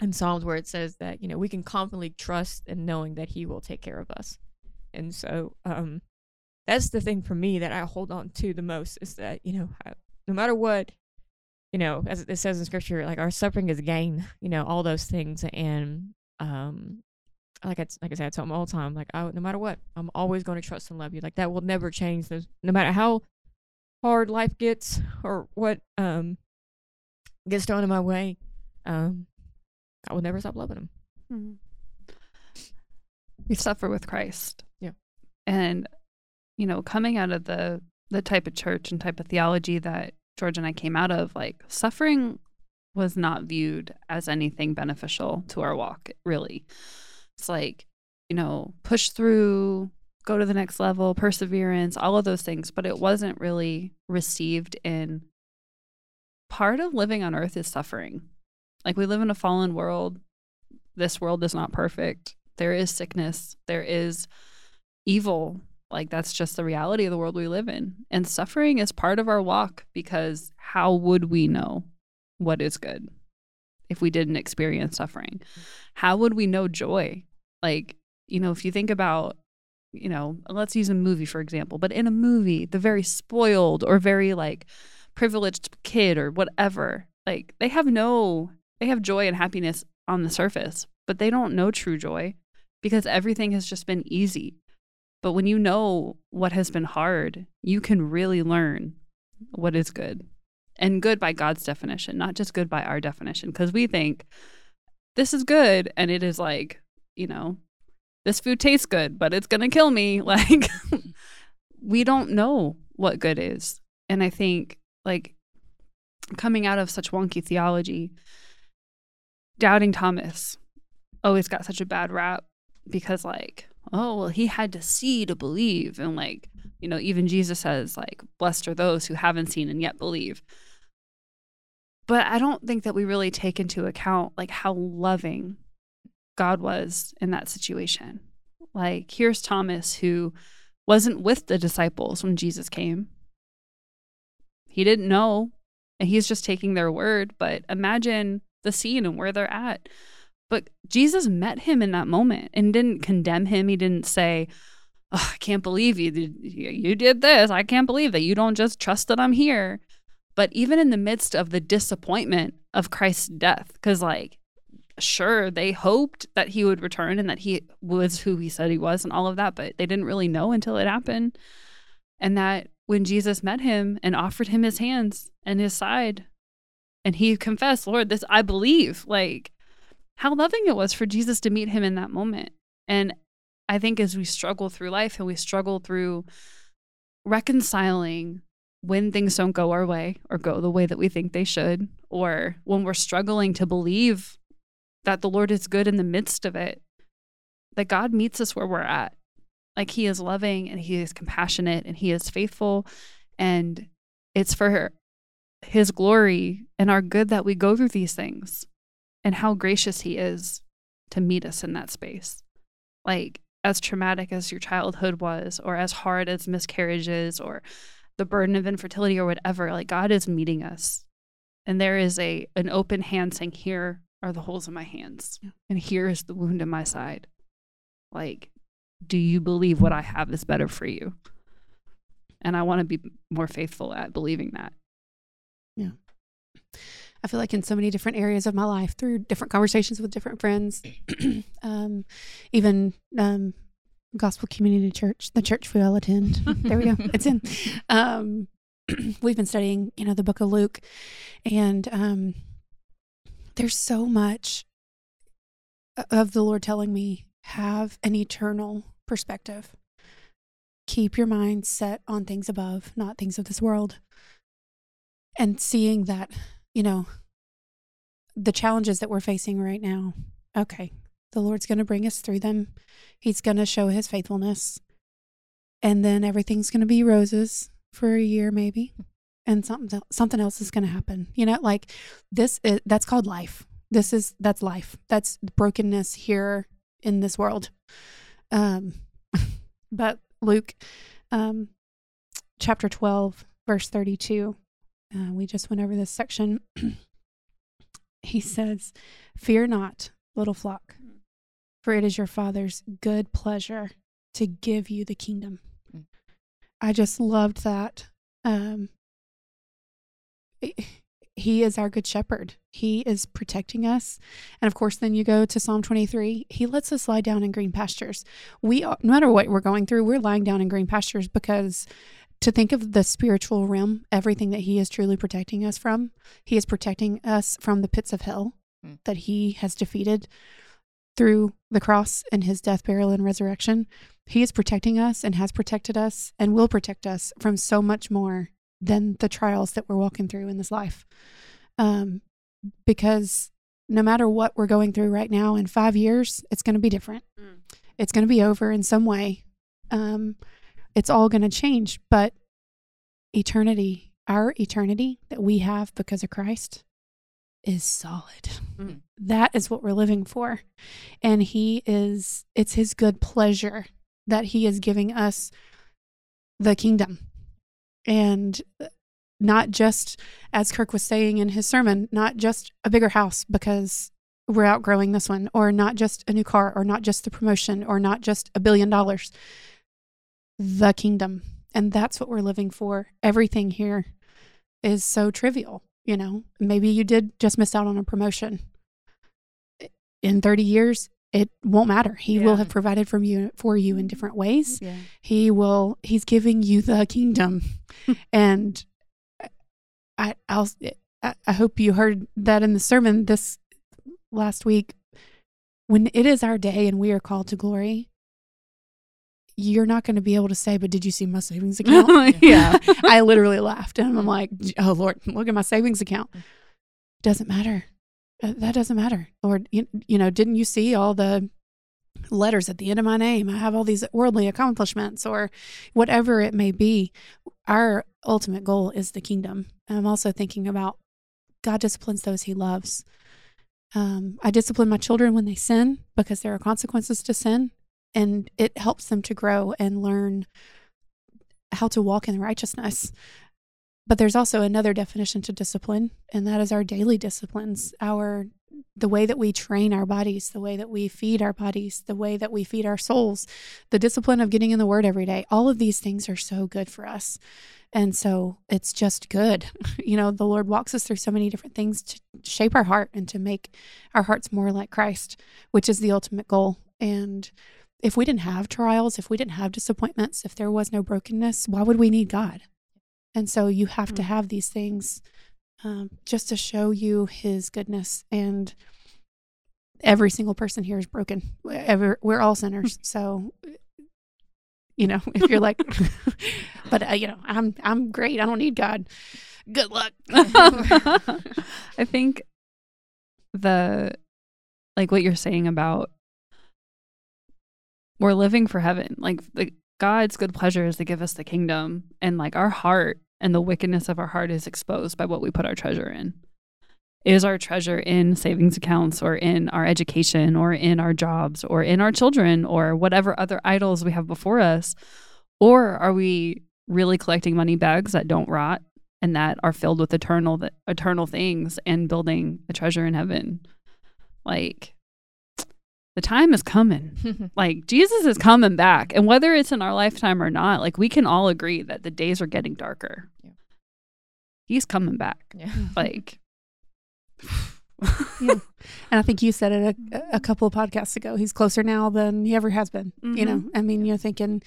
in Psalms where it says that you know we can confidently trust in knowing that He will take care of us, and so um, that's the thing for me that I hold on to the most is that you know I, no matter what, you know, as it says in Scripture, like our suffering is gain, you know, all those things, and um, like I like I said, I tell them all the time, like I, no matter what, I'm always going to trust and love you. Like that will never change. There's, no matter how hard life gets or what um gets thrown in my way, um, I will never stop loving him. Mm-hmm. We suffer with Christ. Yeah. And, you know, coming out of the the type of church and type of theology that George and I came out of, like suffering was not viewed as anything beneficial to our walk, really. It's like, you know, push through, go to the next level, perseverance, all of those things, but it wasn't really received in part of living on earth is suffering. Like we live in a fallen world. This world is not perfect. There is sickness, there is evil. Like that's just the reality of the world we live in. And suffering is part of our walk because how would we know what is good if we didn't experience suffering? How would we know joy? Like, you know, if you think about you know, let's use a movie for example, but in a movie, the very spoiled or very like privileged kid or whatever, like they have no, they have joy and happiness on the surface, but they don't know true joy because everything has just been easy. But when you know what has been hard, you can really learn what is good and good by God's definition, not just good by our definition. Because we think this is good and it is like, you know, this food tastes good, but it's going to kill me. Like, we don't know what good is. And I think, like, coming out of such wonky theology, doubting Thomas always got such a bad rap because, like, oh, well, he had to see to believe. And, like, you know, even Jesus says, like, blessed are those who haven't seen and yet believe. But I don't think that we really take into account, like, how loving God was in that situation. Like, here's Thomas who wasn't with the disciples when Jesus came. He didn't know, and he's just taking their word. But imagine the scene and where they're at. But Jesus met him in that moment and didn't condemn him. He didn't say, oh, I can't believe you did, you did this. I can't believe that you don't just trust that I'm here. But even in the midst of the disappointment of Christ's death, because like sure they hoped that he would return and that he was who he said he was and all of that but they didn't really know until it happened and that when jesus met him and offered him his hands and his side and he confessed lord this i believe like how loving it was for jesus to meet him in that moment and i think as we struggle through life and we struggle through reconciling when things don't go our way or go the way that we think they should or when we're struggling to believe that the Lord is good in the midst of it, that God meets us where we're at. Like he is loving and he is compassionate and he is faithful. And it's for his glory and our good that we go through these things and how gracious he is to meet us in that space. Like, as traumatic as your childhood was, or as hard as miscarriages, or the burden of infertility, or whatever, like God is meeting us. And there is a an open hand saying, Here, are the holes in my hands, Yeah. and here is the wound in my side. Like, do you believe what I have is better for you? And I want to be more faithful at believing that. I feel like in so many different areas of my life through different conversations with different friends, um, even um, Gospel Community Church, the church we all attend. there we go. It's in. Um, we've been studying, you know, the book of Luke, and um, there's so much of the Lord telling me have an eternal perspective. Keep your mind set on things above, not things of this world. And seeing that, you know, the challenges that we're facing right now, okay, the Lord's going to bring us through them. He's going to show his faithfulness. And then everything's going to be roses for a year maybe and something something else is going to happen. You know like this is, that's called life. This is that's life. That's brokenness here in this world. Um but luke um chapter 12 verse 32 uh, we just went over this section he says fear not little flock for it is your father's good pleasure to give you the kingdom Mm. i just loved that um he is our good shepherd. He is protecting us. And of course, then you go to Psalm 23. He lets us lie down in green pastures. We, no matter what we're going through, we're lying down in green pastures because to think of the spiritual realm, everything that he is truly protecting us from, he is protecting us from the pits of hell Mm. that he has defeated through the cross and his death, burial, and resurrection. He is protecting us and has protected us and will protect us from so much more than the trials that we're walking through in this life. Um, because no matter what we're going through right now, in five years, it's going to be different. Mm. It's going to be over in some way. Um, it's all going to change, but eternity, our eternity that we have because of Christ, is solid. Mm. That is what we're living for. And He is, it's His good pleasure that He is giving us the kingdom. And not just, as Kirk was saying in his sermon, not just a bigger house because we're outgrowing this one, or not just a new car, or not just the promotion, or not just a billion dollars. The kingdom. And that's what we're living for. Everything here is so trivial. You know, maybe you did just miss out on a promotion. In 30 years, it won't matter. He will have provided from you for you in different ways Yeah. he will he's giving you the kingdom and uh, i i'll I, I hope you heard that in the sermon this last week when it is our day and we are called to glory you're not going to be able to say but did you see my savings account? Yeah. i literally laughed and i'm like oh lord look at my savings account. Doesn't matter. Uh, that doesn't matter. Lord you, you know didn't you see all the letters at the end of my name? I have all these worldly accomplishments or whatever it may be. Our ultimate goal is the kingdom. And i'm also thinking about god disciplines those he loves. Um, i discipline my children when they sin because there are consequences to sin and it helps them to grow and learn how to walk in righteousness. But there's also another definition to discipline and that is our daily disciplines. Our the way that we train our bodies the way that we feed our bodies the way that we feed our souls the discipline of getting in the word every day all of these things are so good for us. And so it's just good. You know the lord walks us through so many different things to shape our heart and to make our hearts more like christ which is the ultimate goal. And if we didn't have trials if we didn't have disappointments if there was no brokenness why would we need god and so you have to Mm. have these things um, just to show you his goodness. And every single person here is broken. Ever, we're all sinners. So, you know, if you're like, but uh, you know, I'm I'm great. I don't need God. Good luck. I think the like what you're saying about we're living for heaven. Like the God's good pleasure is to give us the kingdom and like our heart and the wickedness of our heart is exposed by what we put our treasure in. Is our treasure in savings accounts or in our education or in our jobs or in our children or whatever other idols we have before us? Or are we really collecting money bags that don't rot and that are filled with eternal eternal things and building a treasure in heaven. Like the time is coming. Like Jesus is coming back. And whether it's in our lifetime or not, like we can all agree that the days are getting darker. Yeah. He's coming back. yeah. Like yeah. And I think you said it a, a couple of podcasts ago. He's closer now than he ever has been. You know, mm-hmm. I mean, you're thinking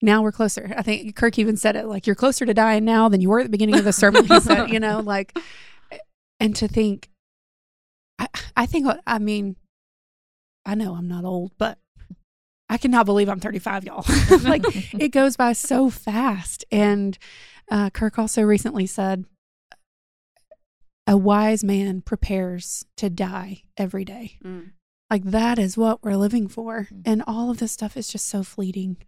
now we're closer. I think Kirk even said it like you're closer to dying now than you were at the beginning of the sermon. He said, you know, like, and to think, I, I think, I mean, I know I'm not old, but I cannot believe I'm 35, y'all. like, it goes by so fast. And uh, Kirk also recently said, a wise man prepares to die every day. Mm. Like that is what we're living for. Mm. And all of this stuff is just so fleeting.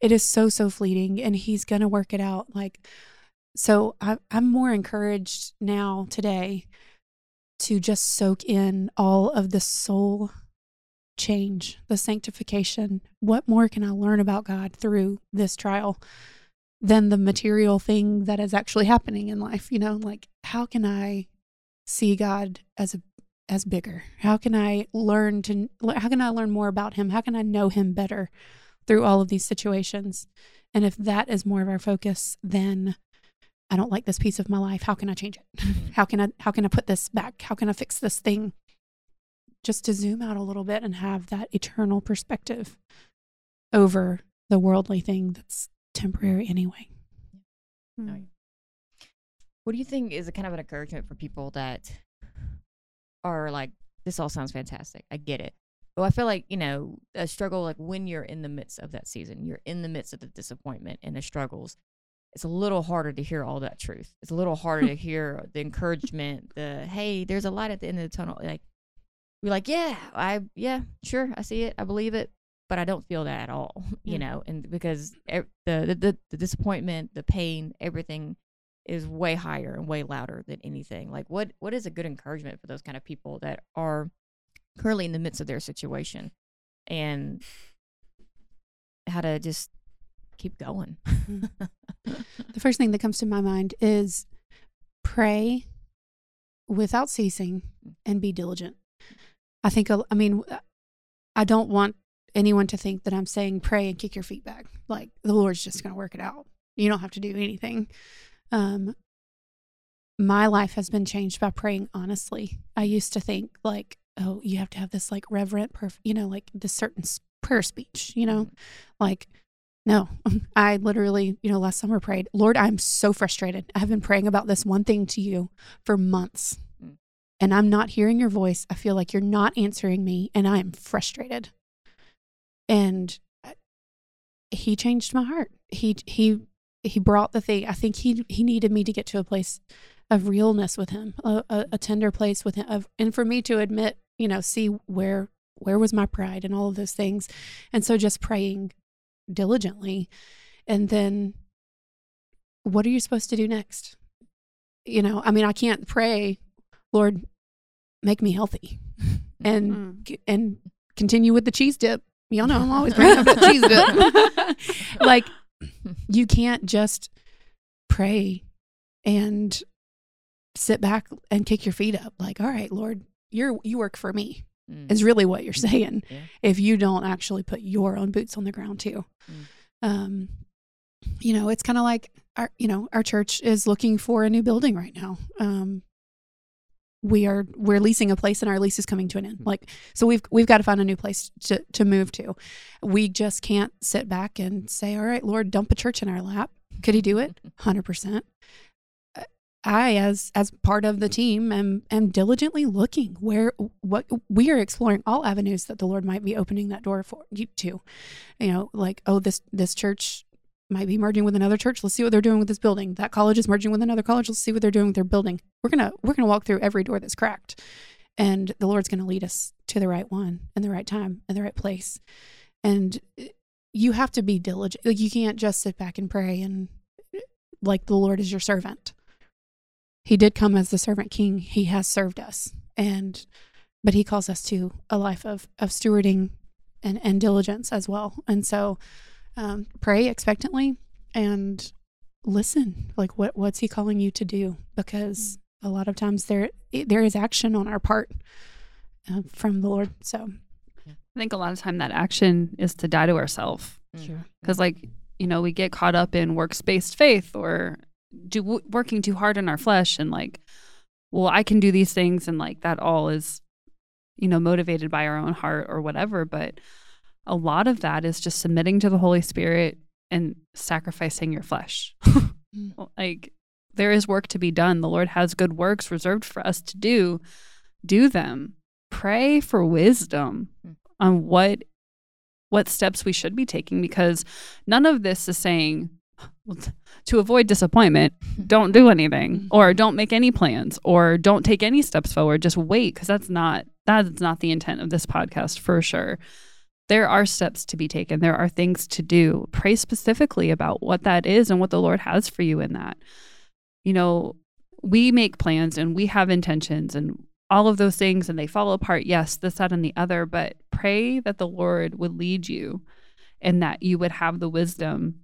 it is so so fleeting and he's gonna work it out like so I, i'm more encouraged now today to just soak in all of the soul change the sanctification. What more can i learn about god through this trial than the material thing that is actually happening in life you know? Like how can i see god as a as bigger? How can i learn to how can i learn more about him? How can i know him better through all of these situations? And if that is more of our focus then i don't like this piece of my life. How can i change it? Mm-hmm. How can i how can i put this back? How can i fix this thing just to zoom out a little bit and have that eternal perspective over the worldly thing that's temporary anyway Mm. What do you think is a kind of an encouragement for people that are like, this all sounds fantastic. I get it. But I feel like, you know, a struggle, like when you're in the midst of that season, you're in the midst of the disappointment and the struggles, it's a little harder to hear all that truth. It's a little harder to hear the encouragement, the, hey, there's a light at the end of the tunnel. Like, you're like, yeah, I, yeah, sure, I see it. I believe it. But I don't feel that at all, you Yeah. know, and because the, the, the, the disappointment, the pain, everything is way higher and way louder than anything. Like what what is a good encouragement for those kind of people that are currently in the midst of their situation and how to just keep going. Mm-hmm. The first thing that comes to my mind is pray without ceasing mm. and be diligent. I think, I mean, I don't want anyone to think that I'm saying pray and kick your feet back. Like the Lord's just going to work it out. You don't have to do anything. Um, my life has been changed by praying honestly. I used to think like, oh, you have to have this like reverent, perf- you know, like this certain prayer speech, you know, like no, I literally, you know, last summer prayed, Lord, I'm so frustrated. I have been praying about this one thing to you for months. And I'm not hearing your voice. I feel like you're not answering me, and I am frustrated. And uh, he changed my heart. He he he brought the thing. I think he he needed me to get to a place of realness with him, a, a, a tender place with him, of, and for me to admit, you know, see where where was my pride and all of those things, and so just praying diligently and then what are you supposed to do next you know i mean i can't pray lord make me healthy and Mm. and continue with the cheese dip y'all know i'm always bringing up the cheese dip like you can't just pray and sit back and kick your feet up like all right lord you're you work for me Mm. is really what you're saying Yeah. if you don't actually put your own boots on the ground too Mm. um you know it's kind of like our you know our church is looking for a new building right now um we are we're leasing a place and our lease is coming to an end. Like so we've we've got to find a new place to to move to. We just can't sit back and say all right lord dump a church in our lap. Could he do it? 100% I, as as part of the team, am am diligently looking where what we are exploring all avenues that the Lord might be opening that door for you to, you know, like oh this this church might be merging with another church. Let's see what they're doing with this building. That college is merging with another college. Let's see what they're doing with their building. We're gonna we're gonna walk through every door that's cracked, and the Lord's gonna lead us to the right one in the right time in the right place, and uh, you have to be diligent. Like you can't just sit back and pray and like the Lord is your servant he did come as the servant king he has served us and but he calls us to a life of of stewarding and and diligence as well and so um, pray expectantly and listen like what what's he calling you to do? Because a lot of times there there is action on our part uh, from the lord so. I think a lot of time that action is to die to ourselves. Sure. because like you know we get caught up in works-based faith or do working too hard in our flesh and like well i can do these things and like that all is you know motivated by our own heart or whatever but a lot of that is just submitting to the holy spirit and sacrificing your flesh. Like there is work to be done. The lord has good works reserved for us to do. Do them. Pray for wisdom Mm. on what what steps we should be taking because none of this is saying to avoid disappointment don't do anything or don't make any plans or don't take any steps forward. Just wait because that's not that's not the intent of this podcast for sure there are steps to be taken. There are things to do. Pray specifically about what that is and what the Lord has for you in that. You know, we make plans and we have intentions and all of those things and they fall apart. Yes, this, that, and the other, but pray that the Lord would lead you and that you would have the wisdom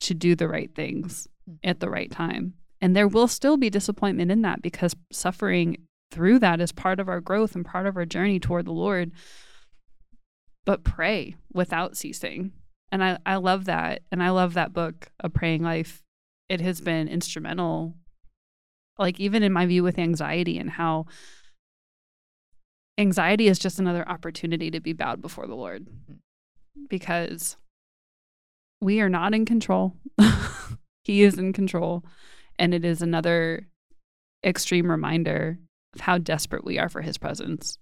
to do the right things mm. at the right time. And there will still be disappointment in that because suffering through that is part of our growth and part of our journey toward the Lord. But pray without ceasing. And I, I love that. And I love that book, A Praying Life. It has been instrumental, like even in my view with anxiety and how anxiety is just another opportunity to be bowed before the Lord because we are not in control. he is in control. And it is another extreme reminder of how desperate we are for his presence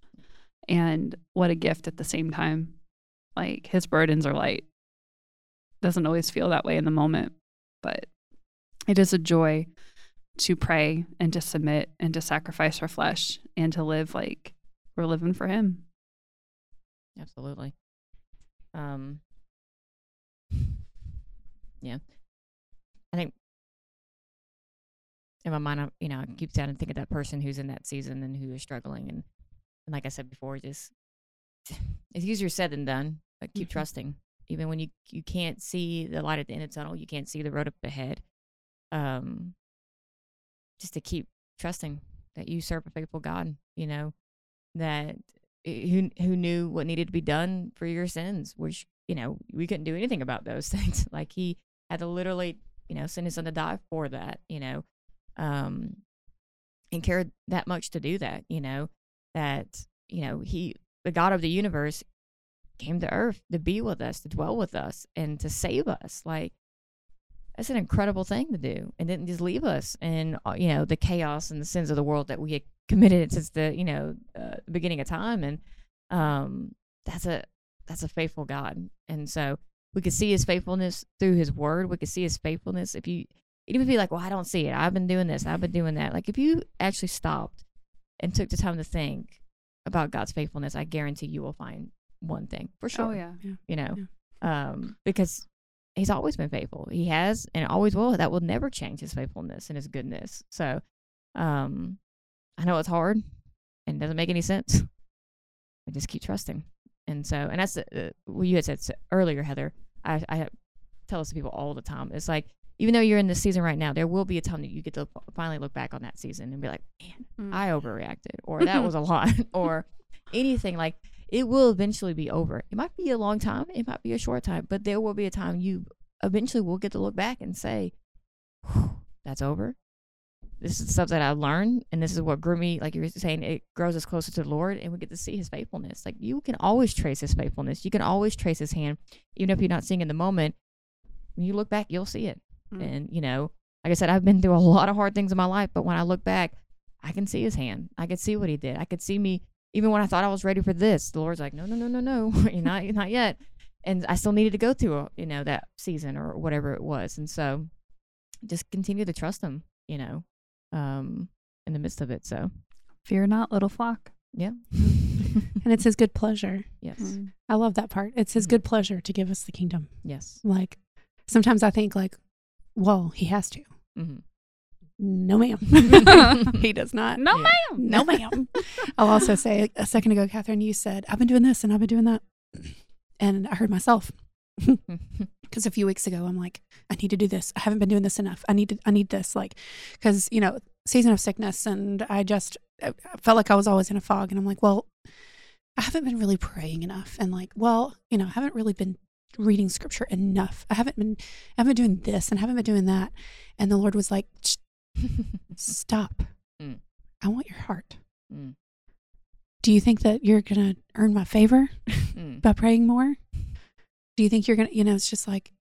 and what a gift at the same time. Like his burdens are light. Doesn't always feel that way in the moment, but it is a joy to pray and to submit and to sacrifice our flesh and to live like we're living for him. Absolutely. Um. Yeah. I think in my mind, I, you know, I keep down and think of that person who's in that season and who is struggling, and, and like I said before, just it's easier said than done. But keep Mhm. trusting, even when you you can't see the light at the end of the tunnel, you can't see the road up ahead. Um, just to keep trusting that you serve a faithful God. You know that who who knew what needed to be done for your sins, which you know we couldn't do anything about those things. like he had to literally, you know, send his son to die for that. You know, um, and cared that much to do that. You know that you know he, the God of the universe, came to earth to be with us, to dwell with us, and to save us. Like that's an incredible thing to do, and didn't just leave us in uh, you know the chaos and the sins of the world that we had committed since the you know uh, the beginning of time, and um, that's a that's a faithful God, and so we could see His faithfulness through His Word. We could see His faithfulness if you even if you like, well, I don't see it. I've been doing this. I've been doing that. Like if you actually stopped and took the time to think about God's faithfulness, I guarantee you will find one thing for sure Oh yeah. you know, um, because he's always been faithful. He has and always will. That will never change his faithfulness and his goodness. So, um, I know it's hard and it doesn't make any sense. I just keep trusting. And so, and that's uh, what you had said earlier, Heather. I, I tell this to people all the time. It's like, even though you're in this season right now, there will be a time that you get to finally look back on that season and be like, man, I mm-hmm. overreacted, or that was a lot, or anything like it will eventually be over. It might be a long time, it might be a short time, but there will be a time you eventually will get to look back and say, that's over. This is stuff that I learned, and this is what grew me. Like you were saying, it grows us closer to the Lord, and we get to see His faithfulness. Like you can always trace His faithfulness. You can always trace His hand, even if you're not seeing in the moment. When you look back, you'll see it. Mm. And you know, like I said, I've been through a lot of hard things in my life, but when I look back, I can see His hand. I could see what He did. I could see me even when I thought I was ready for this, the Lord's like, no, no, no, no, no, you're not, you're not yet. And I still needed to go through, a, you know, that season or whatever it was. And so, just continue to trust Him, you know, um, in the midst of it. So, Fear not, little flock. yeah, And it's his good pleasure. yes, I love that part. It's his Mhm. good pleasure to give us the kingdom. yes, Like sometimes I think like, well, he has to. hmm No, ma'am. he does not. No, Yeah. ma'am. No, ma'am. I'll also say a second ago, Catherine, you said, I've been doing this and I've been doing that. And I heard myself because a few weeks ago, I'm like, I need to do this. I haven't been doing this enough. I need to, I need this. Like, because, you know, season of sickness. And I just I I felt like I was always in a fog. And I'm like, well, I haven't been really praying enough. And like, well, you know, I haven't really been reading scripture enough. I haven't been, I haven't been doing this and I haven't been doing that. And the Lord was like, stop. Mm. I want your heart. Mm. Do you think that you're going to earn my favor Mm. by praying more? Do you think you're going to, you know, it's just like,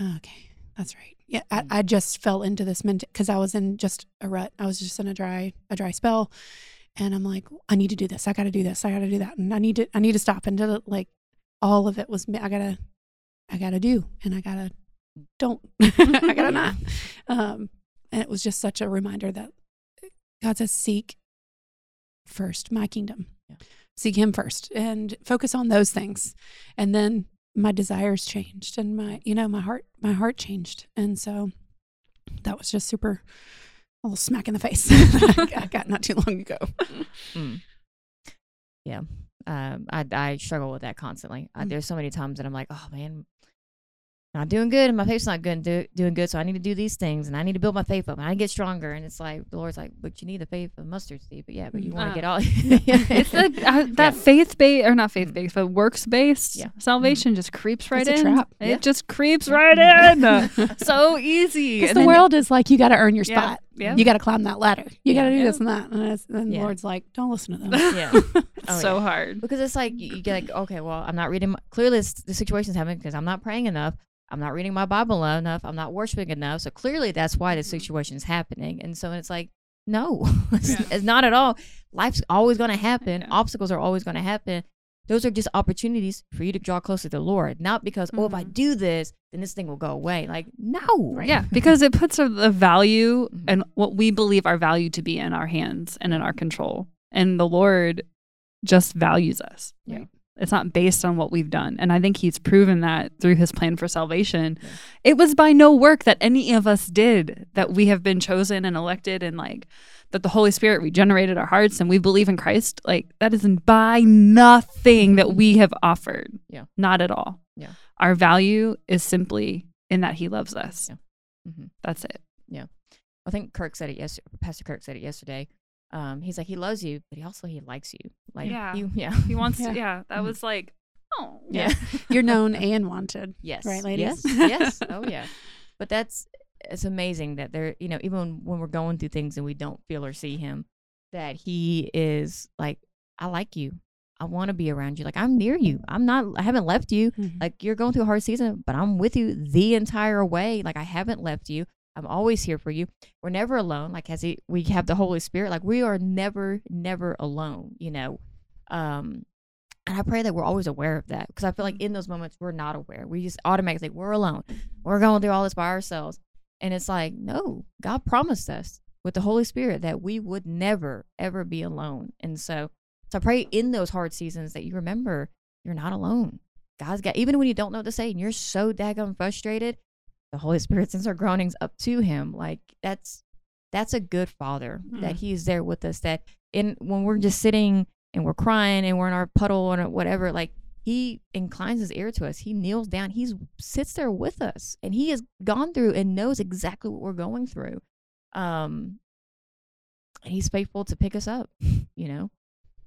oh, okay, that's right. Yeah. I, Mm. I just fell into this ment because I was in just a rut. I was just in a dry, a dry spell. And I'm like, I need to do this. I got to do this. I got to do that. And I need to, I need to stop. And to, like, all of it was, me- I got to, I got to do. And I got to, don't. I got to not. Um, and it was just such a reminder that God says, seek first my kingdom. Yeah. seek him first and focus on those things. And then my desires changed and my you know, my heart my heart changed. And so that was just super a little smack in the face I got not too long ago. Mm. Yeah. Um, I I struggle with that constantly. Uh, Mm. there's so many times that I'm like, oh man, not doing good, and my faith's not good, do, doing good. So I need to do these things, and I need to build my faith up, and I get stronger. And it's like the Lord's like, but you need the faith of mustard seed. But yeah, but you want Uh, to get all. it's the, uh, that Yeah. faith based or not faith based, but works based Yeah. salvation just creeps right It's a in. trap. It Yeah. just creeps right in. so easy. Because the then- world is like you got to earn your Yeah. spot. Yeah. You got to climb that ladder. You got to do this and that. And, and the. Lord's like, don't listen to them. yeah. Oh, it's Oh, so hard. because it's like you, get like okay well i'm not reading my, clearly the situation's happening because i'm not praying enough i'm not reading my bible enough i'm not worshiping enough so clearly that's why the mm-hmm. situation's happening and so it's like no it's, Yeah. it's not at all life's always going to happen Yeah. obstacles are always going to happen those are just opportunities for you to draw closer to the lord not because oh if i Mhm. do this then this thing will go away like no Yeah, because it puts the value Mhm. and what we believe our value to be in our hands and in our control. And the Lord just values us. Yeah. It's not based on what we've done. And I think he's proven that through his plan for salvation. Yeah. It was by no work that any of us did that we have been chosen and elected and like that the Holy Spirit regenerated our hearts and we believe in Christ. Like that is by nothing that we have offered. Yeah. Not at all. Yeah. Our value is simply in that he loves us. Yeah. Mhm. That's it. Yeah. I think Kirk said it yesterday. Pastor Kirk said it yesterday. Um, he's like he loves you, but he also he likes you. Like Yeah. you, yeah, He wants Yeah. to, yeah, that Mhm. was like, oh, yeah, You're known and wanted. yes, Right, ladies? Yes, yes, oh yeah. But that's it's amazing that there, you know, even when we're going through things and we don't feel or see him, that he is like, I like you. I want to be around you. Like I'm near you. I'm not. I haven't left you. Mhm. Like you're going through a hard season, but I'm with you the entire way. Like I haven't left you. I'm always here for you. We're never alone. Like as he, we have the Holy Spirit. Like we are never, never alone. You know, um, and I pray that we're always aware of that because I feel like in those moments we're not aware. We just automatically we're alone. We're going through all this by ourselves, and it's like no, God promised us with the Holy Spirit that we would never ever be alone. And so, so I pray in those hard seasons that you remember you're not alone. God's got even when you don't know what to say and you're so daggone frustrated, the Holy Spirit sends our groanings up to Him. Like that's that's a good Father that Mm. He's there with us. That in when we're just sitting and we're crying and we're in our puddle or whatever, like He inclines His ear to us. He kneels down. He sits there with us, and He has gone through and knows exactly what we're going through. Um, and He's faithful to pick us up. You know,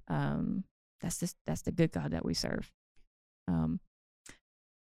um, that's just that's the good God that we serve. Um,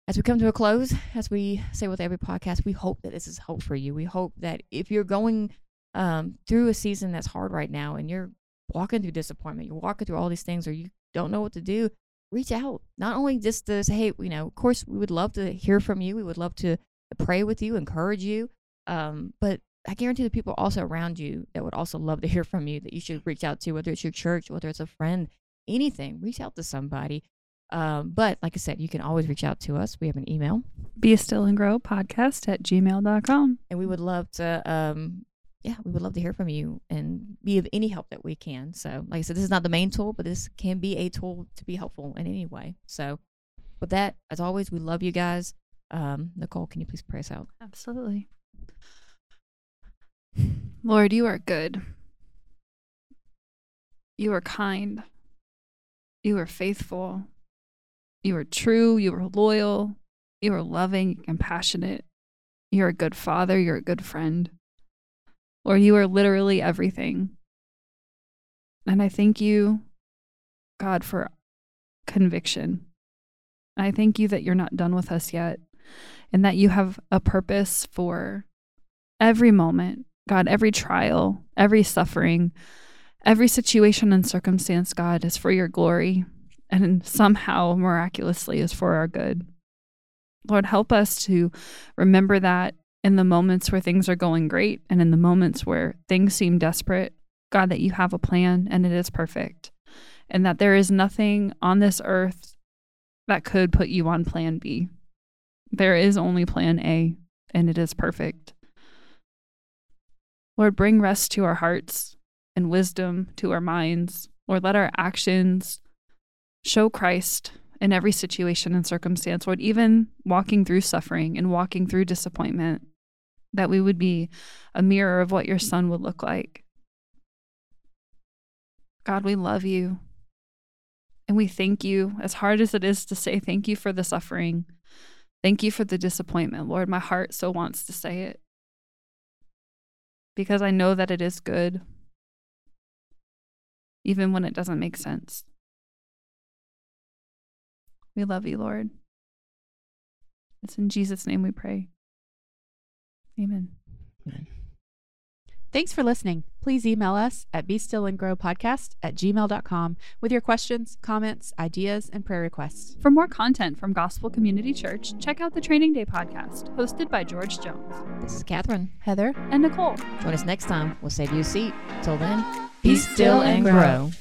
as we come to a close, as we say with every podcast, we hope that this is hope for you. We hope that if you're going um, through a season that's hard right now and you're walking through disappointment, you're walking through all these things, or you don't know what to do, reach out. Not only just to say, hey, you know, of course, we would love to hear from you. We would love to pray with you, encourage you. Um, but I guarantee the people also around you that would also love to hear from you that you should reach out to, whether it's your church, whether it's a friend, anything. Reach out to somebody. Um, but like I said, you can always reach out to us. We have an email, Be a still and grow podcast at gmail.com. and we would love to. Um, yeah, we would love to hear from you and be of any help that we can. So, like I said, this is not the main tool, but this can be a tool to be helpful in any way. So, with that, as always, we love you guys. Um, Nicole, can you please pray us out? Absolutely. Lord, you are good. You are kind. You are faithful. You are true. You are loyal. You are loving, compassionate. You're a good father. You're a good friend. Lord, you are literally everything. And I thank you, God, for conviction. I thank you that you're not done with us yet and that you have a purpose for every moment, God, every trial, every suffering, every situation and circumstance, God, is for your glory and somehow miraculously is for our good. Lord, help us to remember that in the moments where things are going great and in the moments where things seem desperate, God, that you have a plan and it is perfect, and that there is nothing on this earth that could put you on plan B. There is only plan A, and it is perfect. Lord, bring rest to our hearts and wisdom to our minds. Lord, let our actions show Christ in every situation and circumstance, Lord, even walking through suffering and walking through disappointment, that we would be a mirror of what your son would look like. God, we love you. And we thank you, as hard as it is to say thank you for the suffering. Thank you for the disappointment, Lord. My heart so wants to say it because I know that it is good, even when it doesn't make sense. We love you, Lord. It's in Jesus' name we pray. Amen. Amen. Thanks for listening. Please email us at be still and grow podcast at gmail.com with your questions, comments, ideas, and prayer requests. For more content from Gospel Community Church, check out the Training Day podcast, hosted by George Jones This is Catherine. Heather, and Nicole. Join us next time. We'll save you a seat. Till then, Be still and grow.